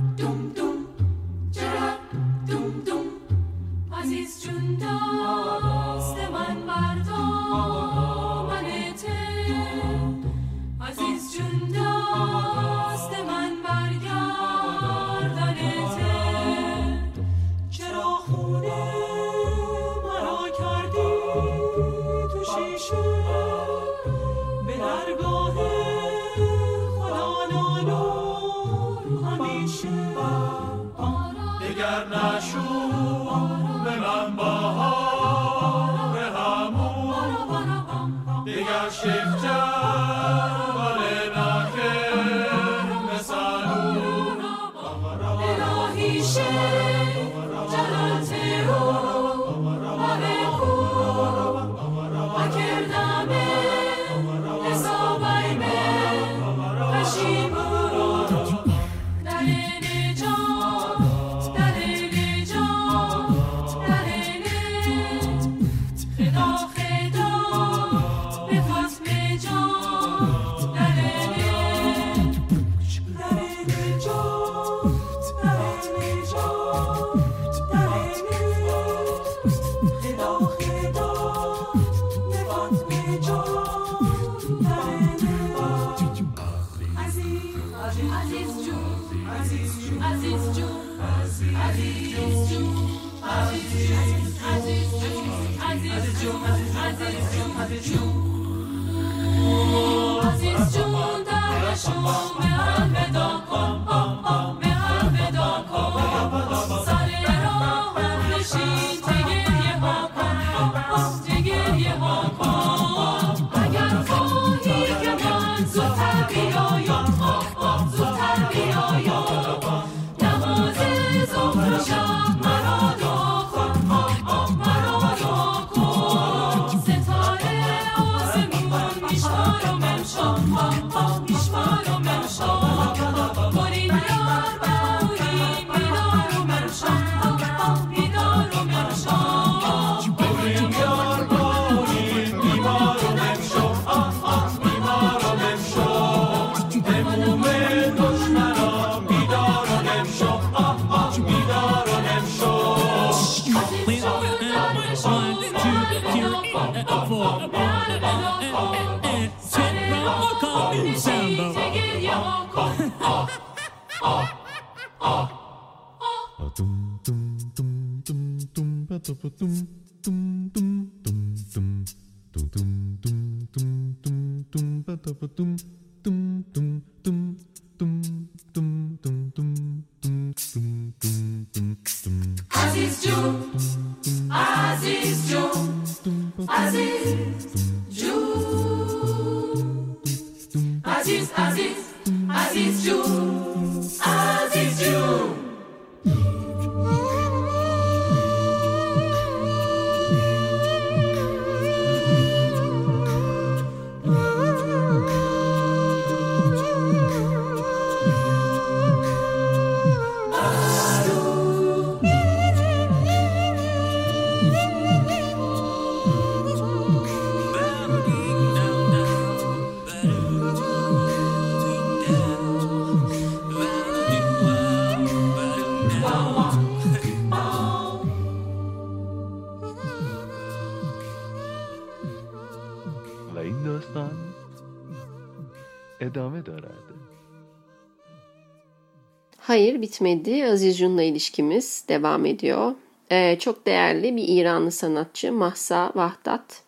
Hayır bitmedi. Aziz Jun'la ilişkimiz devam ediyor. Ee, çok değerli bir İranlı sanatçı Mahsa Vahdat.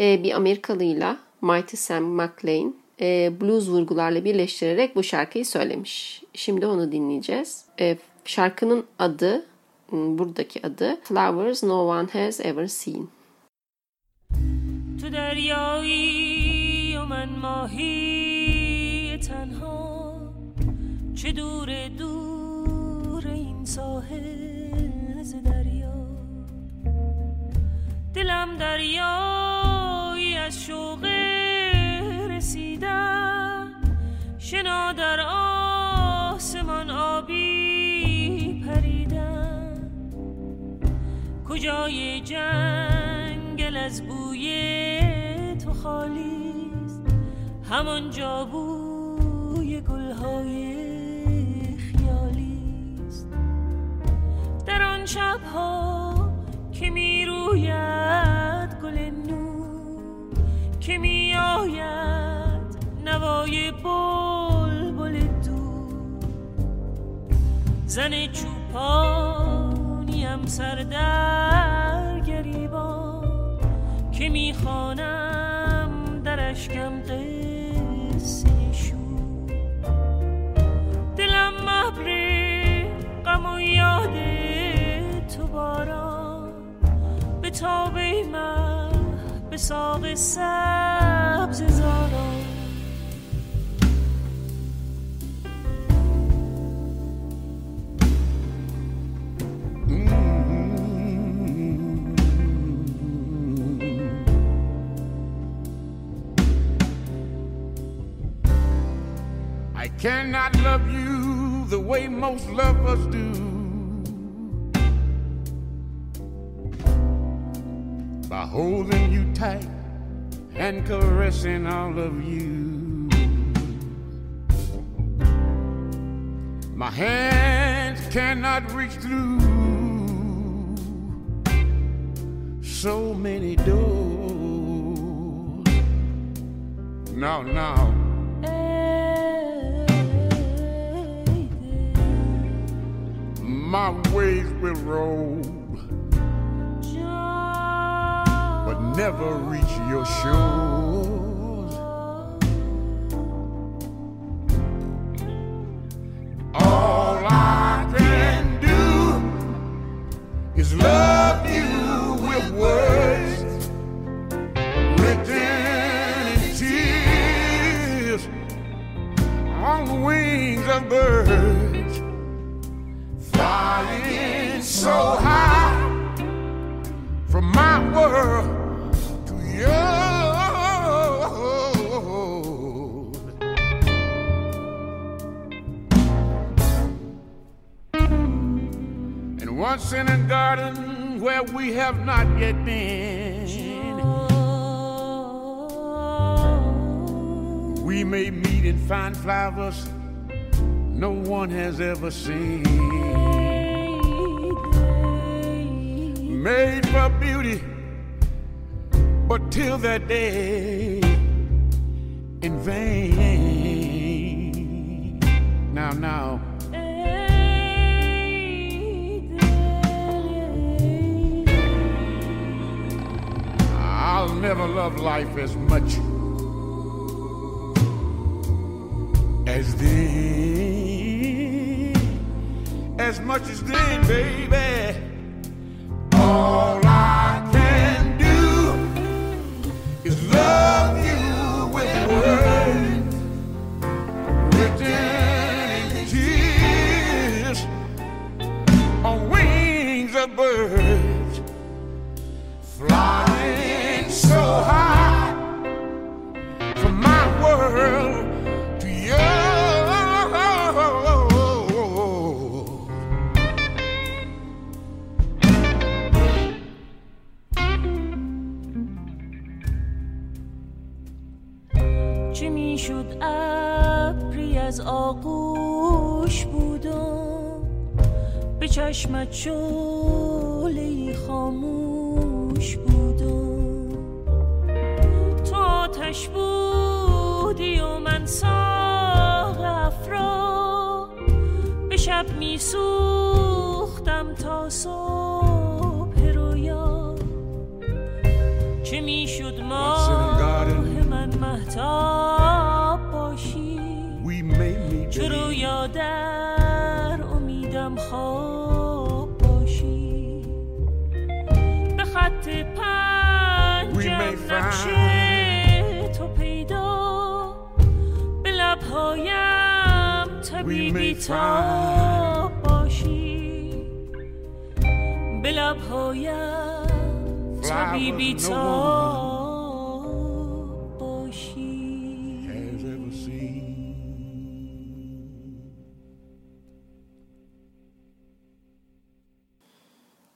Ee, bir Amerikalıyla Mighty Sam McLean e, blues vurgularla birleştirerek bu şarkıyı söylemiş. Şimdi onu dinleyeceğiz. E, şarkının adı, buradaki adı Flowers No One Has Ever Seen. تو دریایی و من ماهی تنها چه دور دور این ساحل از دریا. دلم دریایی از شوق رسیدن. شنا در آسمان آبی پریدن. کجای جنگل از بوی تو خالی خالیست؟ همانجا بوی گلهای در آن شبها که می روید گل نور که می آید نوای بلبل دور زن چوپانیم سر در گریبان که می‌خوانم در اشکم قصه شور دلم مبره غم به تابه مه به ساق سبز زاران I cannot love you the way most lovers do. Holding you tight and caressing all of you. My hands cannot reach through so many doors. No, no. My ways will roll, never reach your shores. All I can do is love you with words written in tears on the wings of birds flying so high And in a garden where we have not yet been, we may meet and find flowers no one has ever seen. Made for beauty, but till that day, in vain. Now, now, never love life as much as then, as much as then, baby. چشمت شعله خاموش بودم. تو آتش بودی و من ساق افرا به شب میسوختم تا صبح رویا. چه a garden. ماه من محتاب لبهایم طبیبی may تا باشی به لبهایم طبیبی was no تا one باشی has ever seen.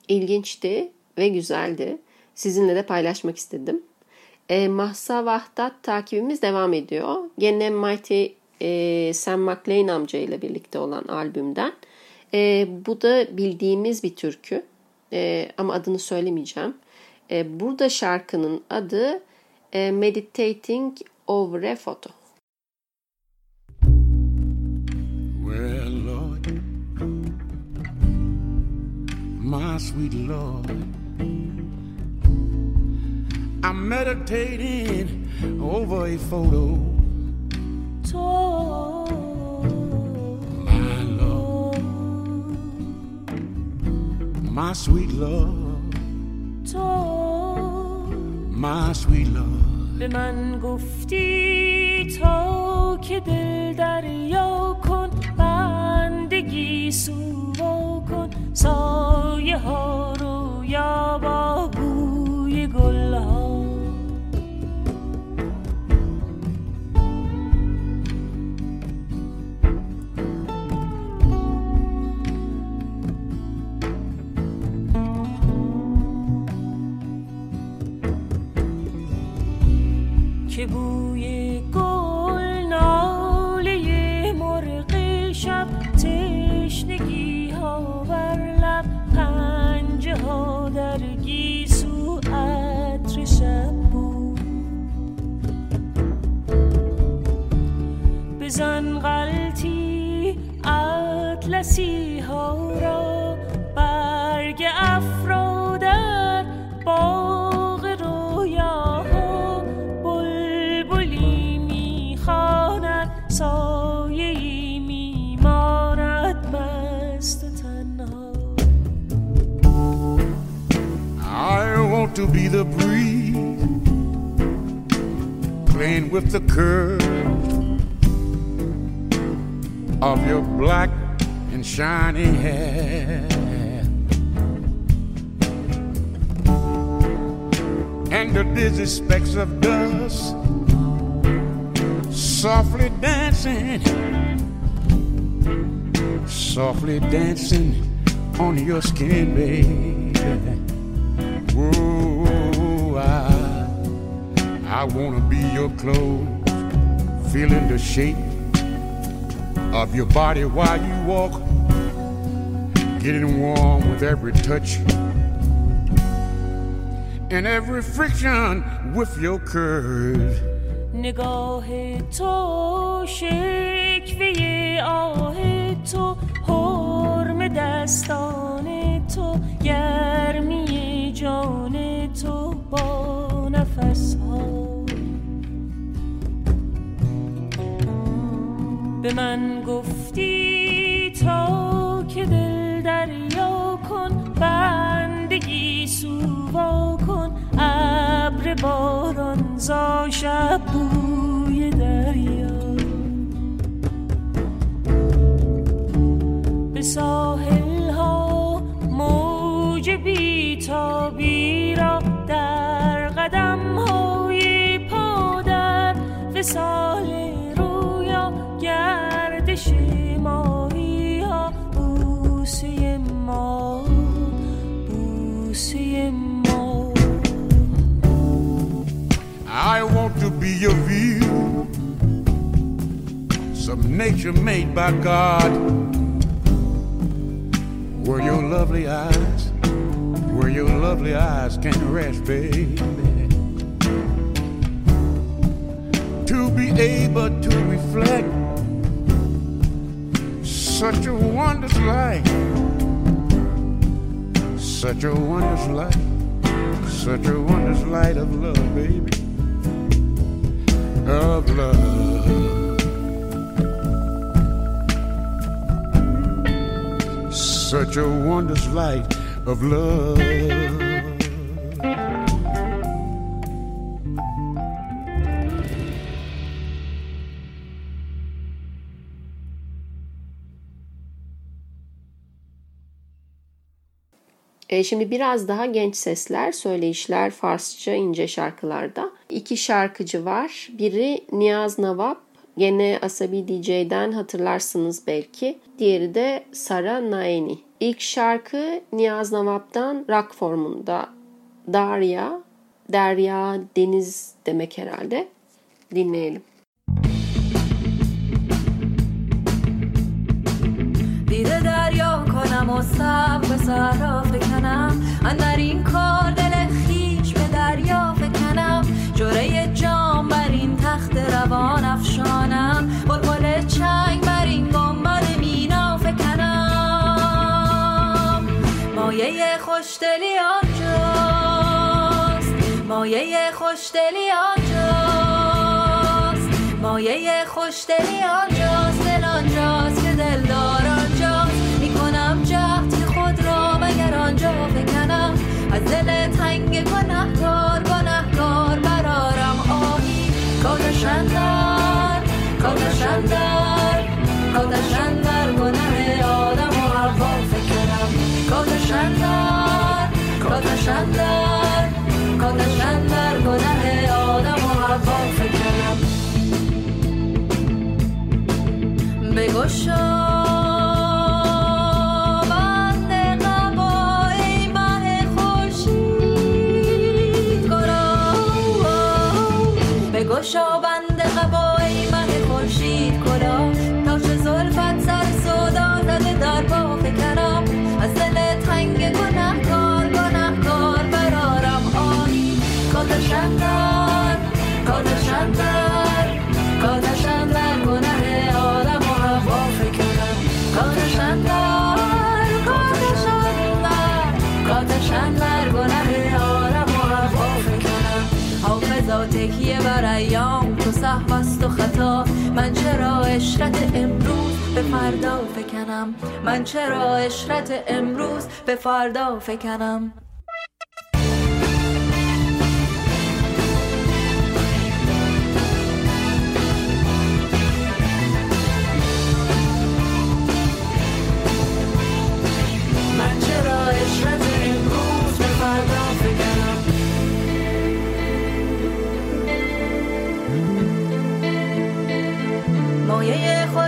İlginçti ve güzeldi. Sizinle de paylaşmak istedim. E, Mahsa Vahdat takibimiz devam ediyor. Gene Mighty e, Sam McLean amca ile birlikte olan albümden. E, bu da bildiğimiz bir türkü. E, ama adını söylemeyeceğim. E, burada şarkının adı e, Meditating Over a Photo. Well, Lord, my sweet Lord, I'm meditating over a photo. تو My تو. به من گفتی تا که دل دریا کن بندگی سووا کن. سایه ها رو یا با بوی گل ها بوی گل ناله مرغ شب تشنگی ها بر لب پنجه ها در گیسو عطر شب بود. بزن غلطی اطلسی to be the breeze playing with the curves of your black and shiny hair. And the dizzy specks of dust softly dancing, softly dancing on your skin, baby. I wanna be your clothes, feeling the shape of your body while you walk, getting warm with every touch and every friction with your curves. نگاه تو شکوه آه تو حرم دستان تو گرمی جان تو با نفس به من گفتی تا که دل دریا کن بندگی سووا کن. ابر باران زا شب بوی دریا. به ساحل ها موج بیتابی را در قدم های پادر وسال I want to be your view, some nature made by God, where your lovely eyes, where your lovely eyes can rest, baby. To be able to reflect such a wondrous light, such a wondrous light, such a wondrous light of love, baby of love. Such a wondrous light of love. E, şimdi biraz daha genç sesler, söyleyişler Farsça ince şarkılarda. İki şarkıcı var. Biri Niyaz Navap, gene Asabi DJ'den hatırlarsınız belki. Diğeri de Sara Naeni. İlk şarkı Niyaz Navap'tan rock formunda. Darya, derya, deniz demek herhalde. Dinleyelim. Bir de deryon konamo به صحرا فکنم اندر این کار دل خیش به دریا فکنم جوره جام بر این تخت روان افشانم. بلبل چنگ بر این گنبد مینا فکنم مایه خوشدلی آنجاست. مایه خوشدلی آنجاست. مایه خوشدلی آنجاست. دل آنجاست که دلدار آنجاست دل تنگ گنهکار گنهکار برارم آهی کادش اندر کادش اندر کادش اندر گنه آدم و هوا فکرم. کادش اندر کادش اندر آدم و فکرم. show صحو است و خطا. من چرا اشرت امروز به فردا فکنم؟ من چرا اشرت امروز به فردا فکنم؟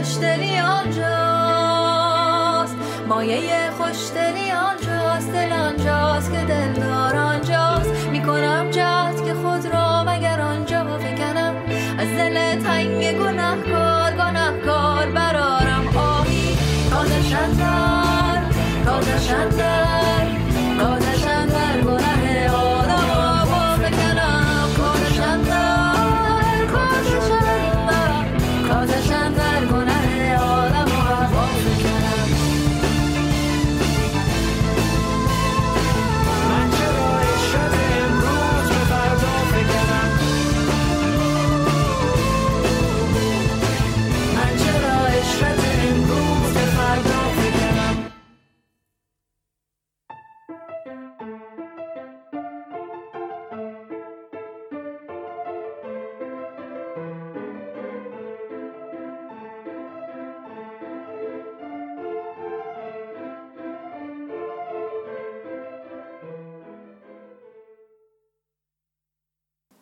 خوشدلی آنجاست. مایه خوشدلی آنجاست. دل آنجاست که دلدار آنجاست. می‌کنم جهد که خود را مگر آنجا فکنم از دل تنگ گنهکار گنهکار برارم آهی کاتشندر کاتشندر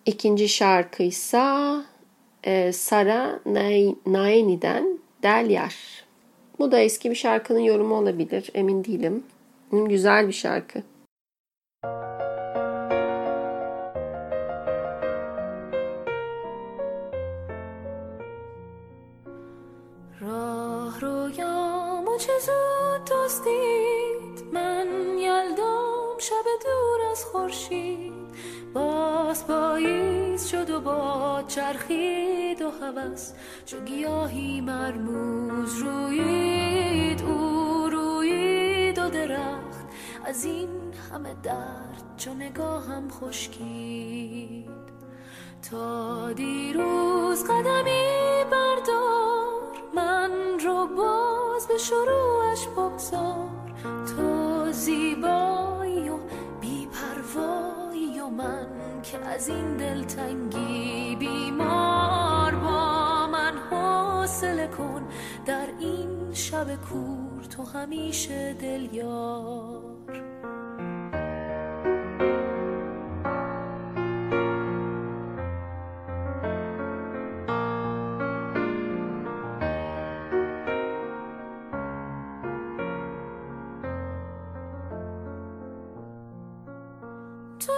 İkinci şarkıysa e, Sara Naeni'den Delyar. Bu da eski bir şarkının yorumu olabilir. Emin değilim. Güzel bir şarkı. شب دور از خورشید باز پاییز شد و با چرخید و هوس چو گیاهی مرموز رویید او رویید و درخت از این همه درد چو نگاهم خشکید تا دیروز قدمی بردار من رو باز به شروعش بگذار تو زیبایی و بیپروایی و من که از این دلتنگی بیمار با من حوصله کن. در این شب کور تو همیشه دل یار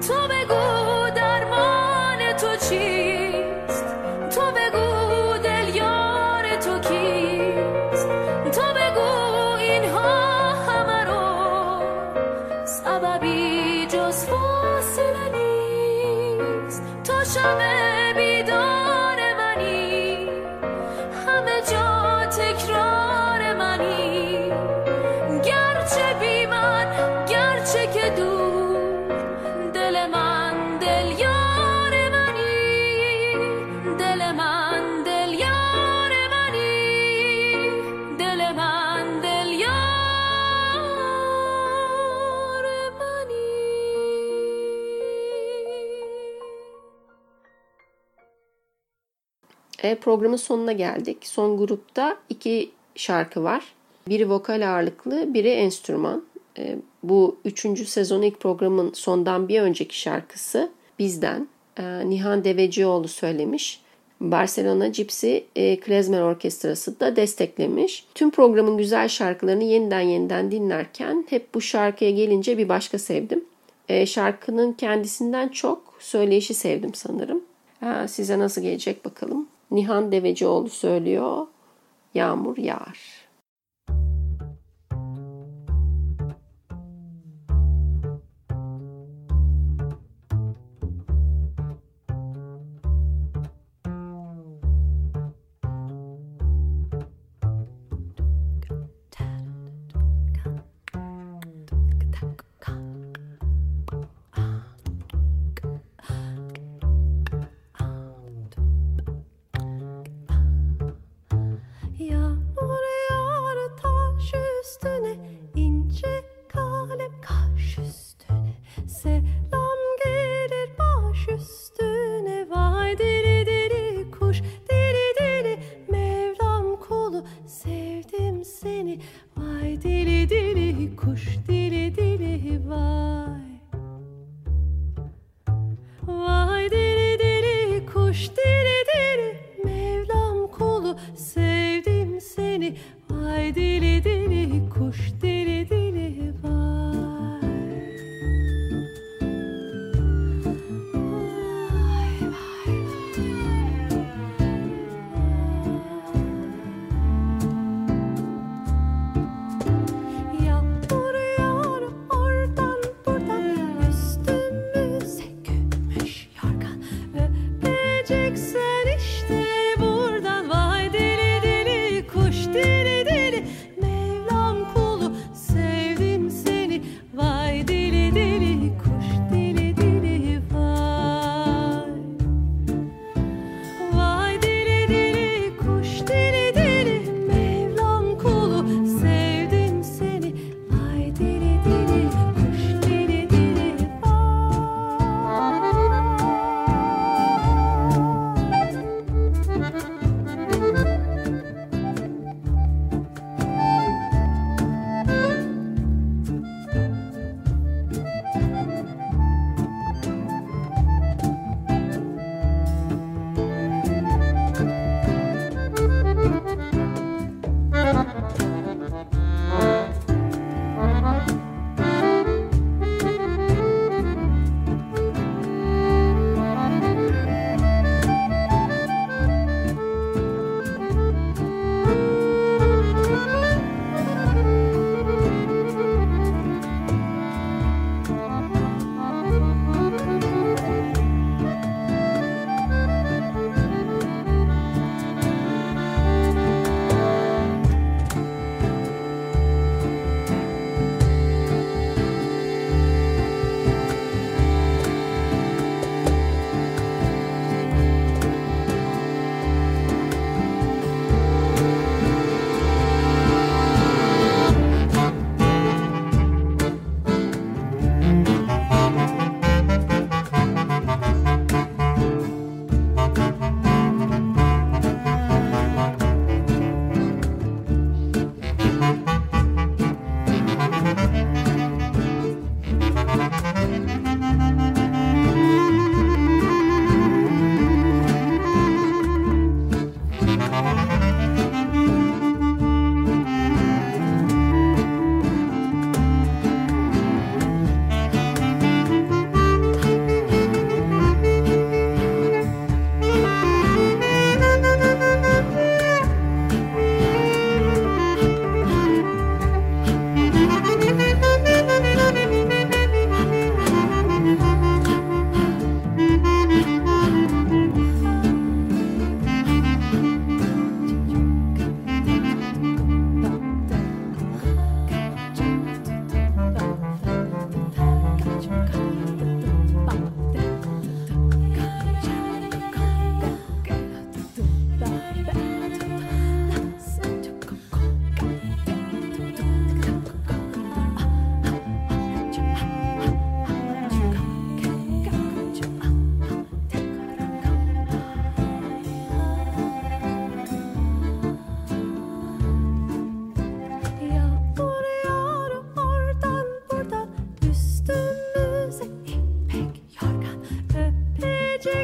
تو بگو درمان تو چیست؟ تو بگو دل یار تو کیست؟ تو بگو اینها همه رو سببی جز فاصله نیست. تو شب E, programın sonuna geldik. Son grupta iki şarkı var. Biri vokal ağırlıklı, biri enstrüman. E, bu üçüncü sezon ilk programın sondan bir önceki şarkısı bizden. E, Nihan Devecioğlu söylemiş. Barcelona Gypsy e, Klezmer Orkestrası da desteklemiş. Tüm programın güzel şarkılarını yeniden yeniden dinlerken hep bu şarkıya gelince bir başka sevdim. E, şarkının kendisinden çok söyleyişi sevdim sanırım. Size nasıl gelecek bakalım. Nihan Devecioğlu söylüyor. Yağmur yağar.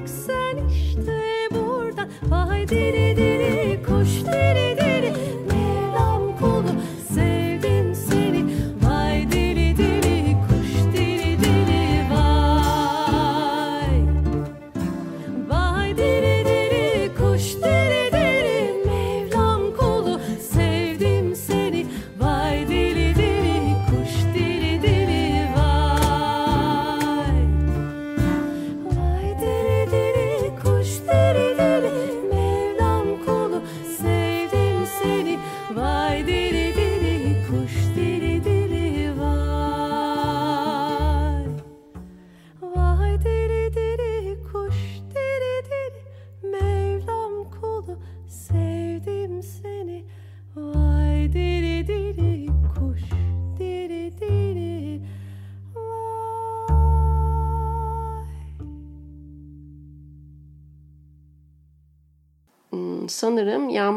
Geleceksen işte buradan Vay diri diri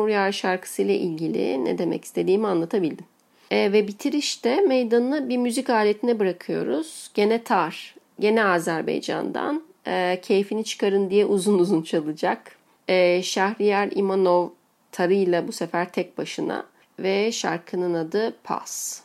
Yağar şarkısı ile ilgili ne demek istediğimi anlatabildim. E, ve bitirişte meydanını bir müzik aletine bırakıyoruz. Gene tar, gene Azerbaycan'dan. E, keyfini çıkarın diye uzun uzun çalacak. E, Şahriyar İmanov tarıyla bu sefer tek başına ve şarkının adı Pas.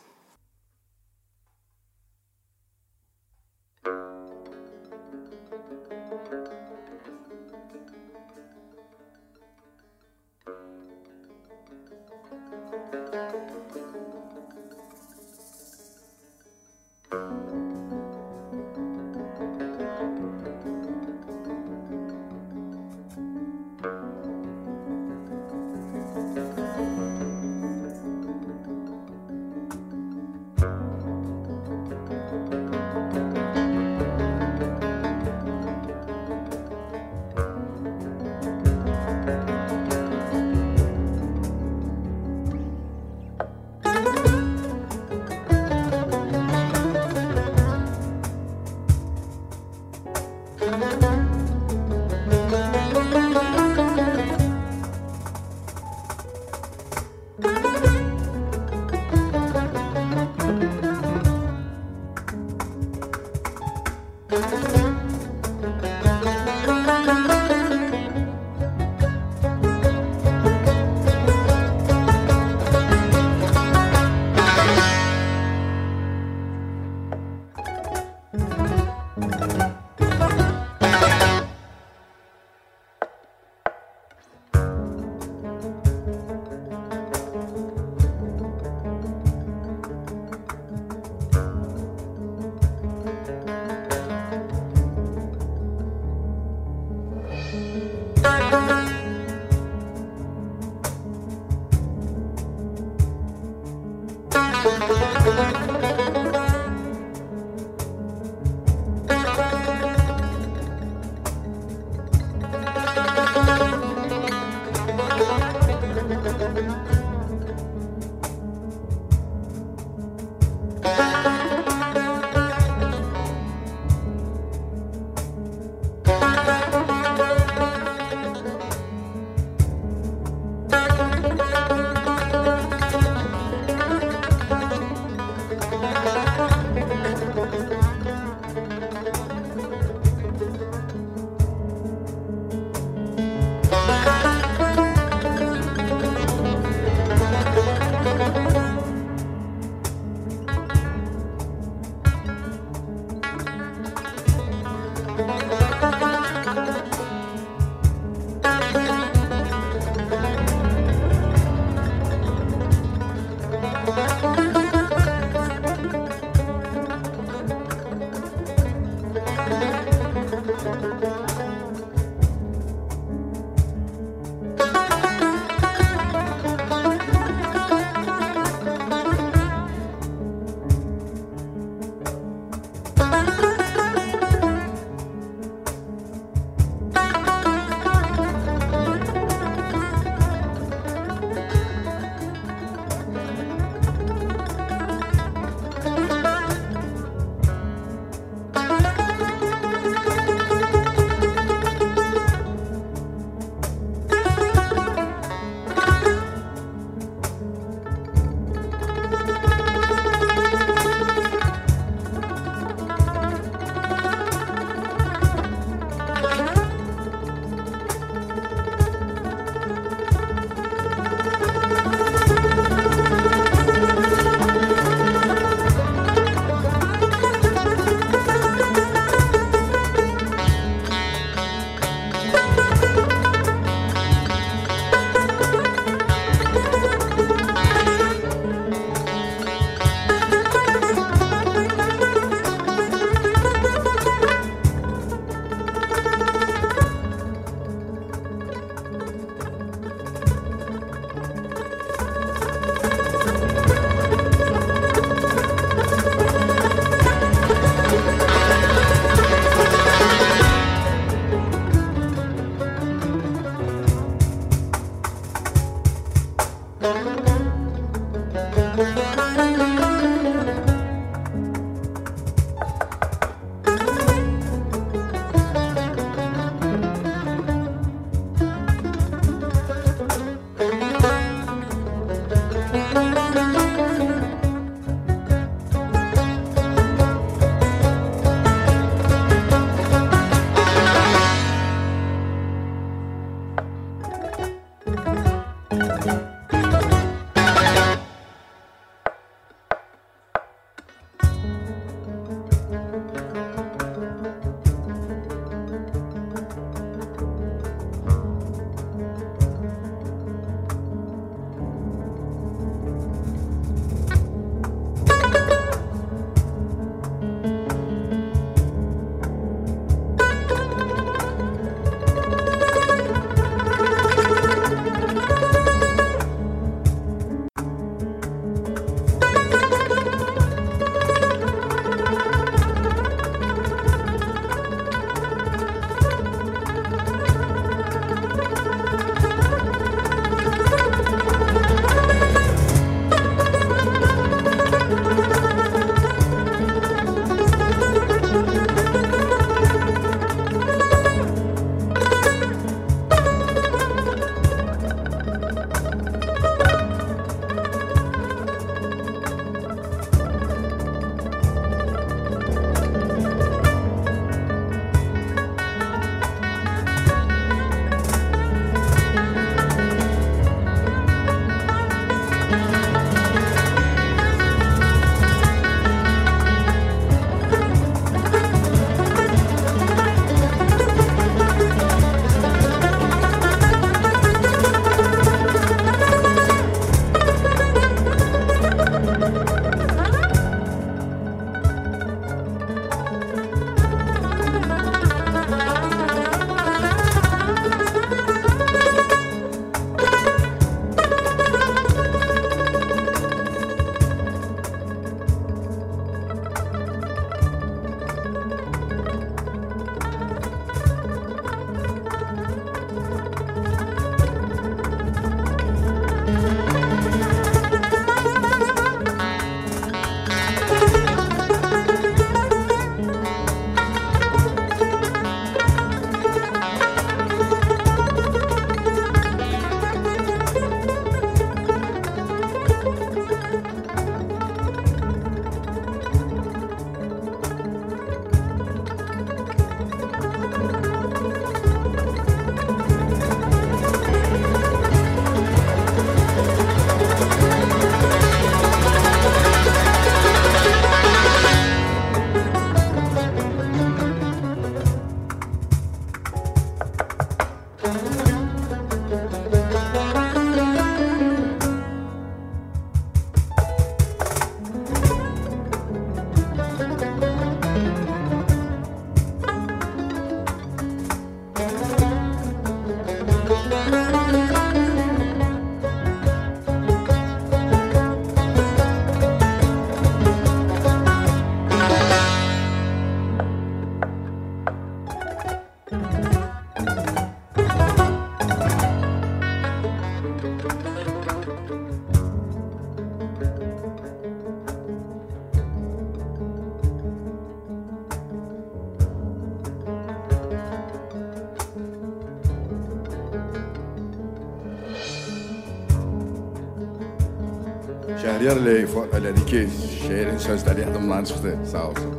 İfadə elədi ki, şeirin sözləri yadımdan çıxdı, sağ olsun.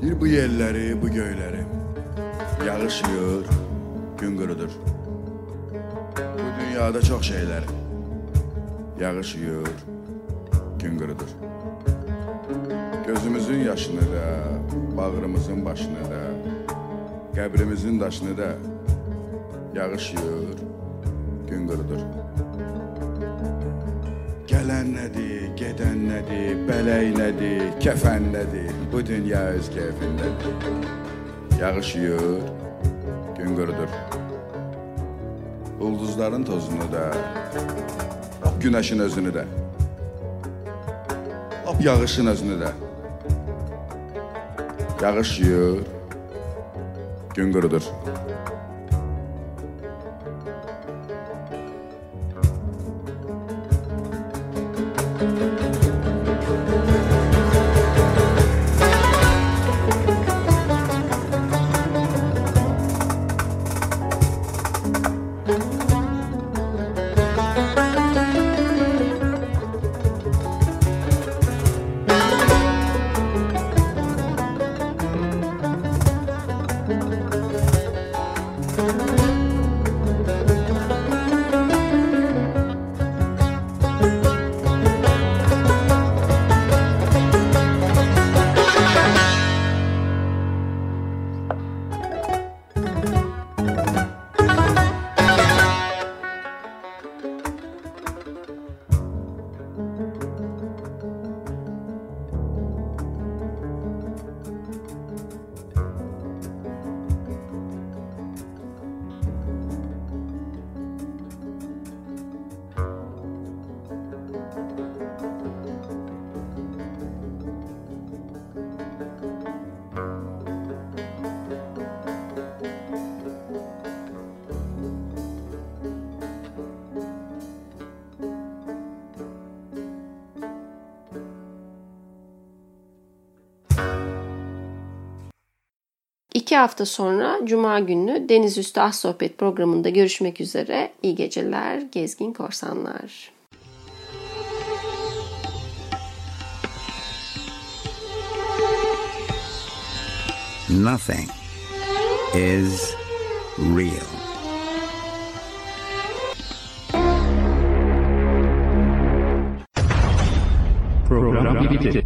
Deyir bu yerləri, bu göyləri yağış gün qurudur. Bu dünyada çox şeylər yağış gün qurudur. Gözümüzün yaşını da, bağrımızın başını da, qəbrimizin daşını da yağış nədir, bu dünya öz keyfindədir. Yağış yığır, gün qurudur. Ulduzların tozunu da, lap günəşin özünü də, lap yağışın özünü də. Yağış yığır, gün qurudur. İki hafta sonra Cuma günü Deniz Üstü Az Sohbet programında görüşmek üzere. İyi geceler, gezgin korsanlar. Nothing is real. Program bitti.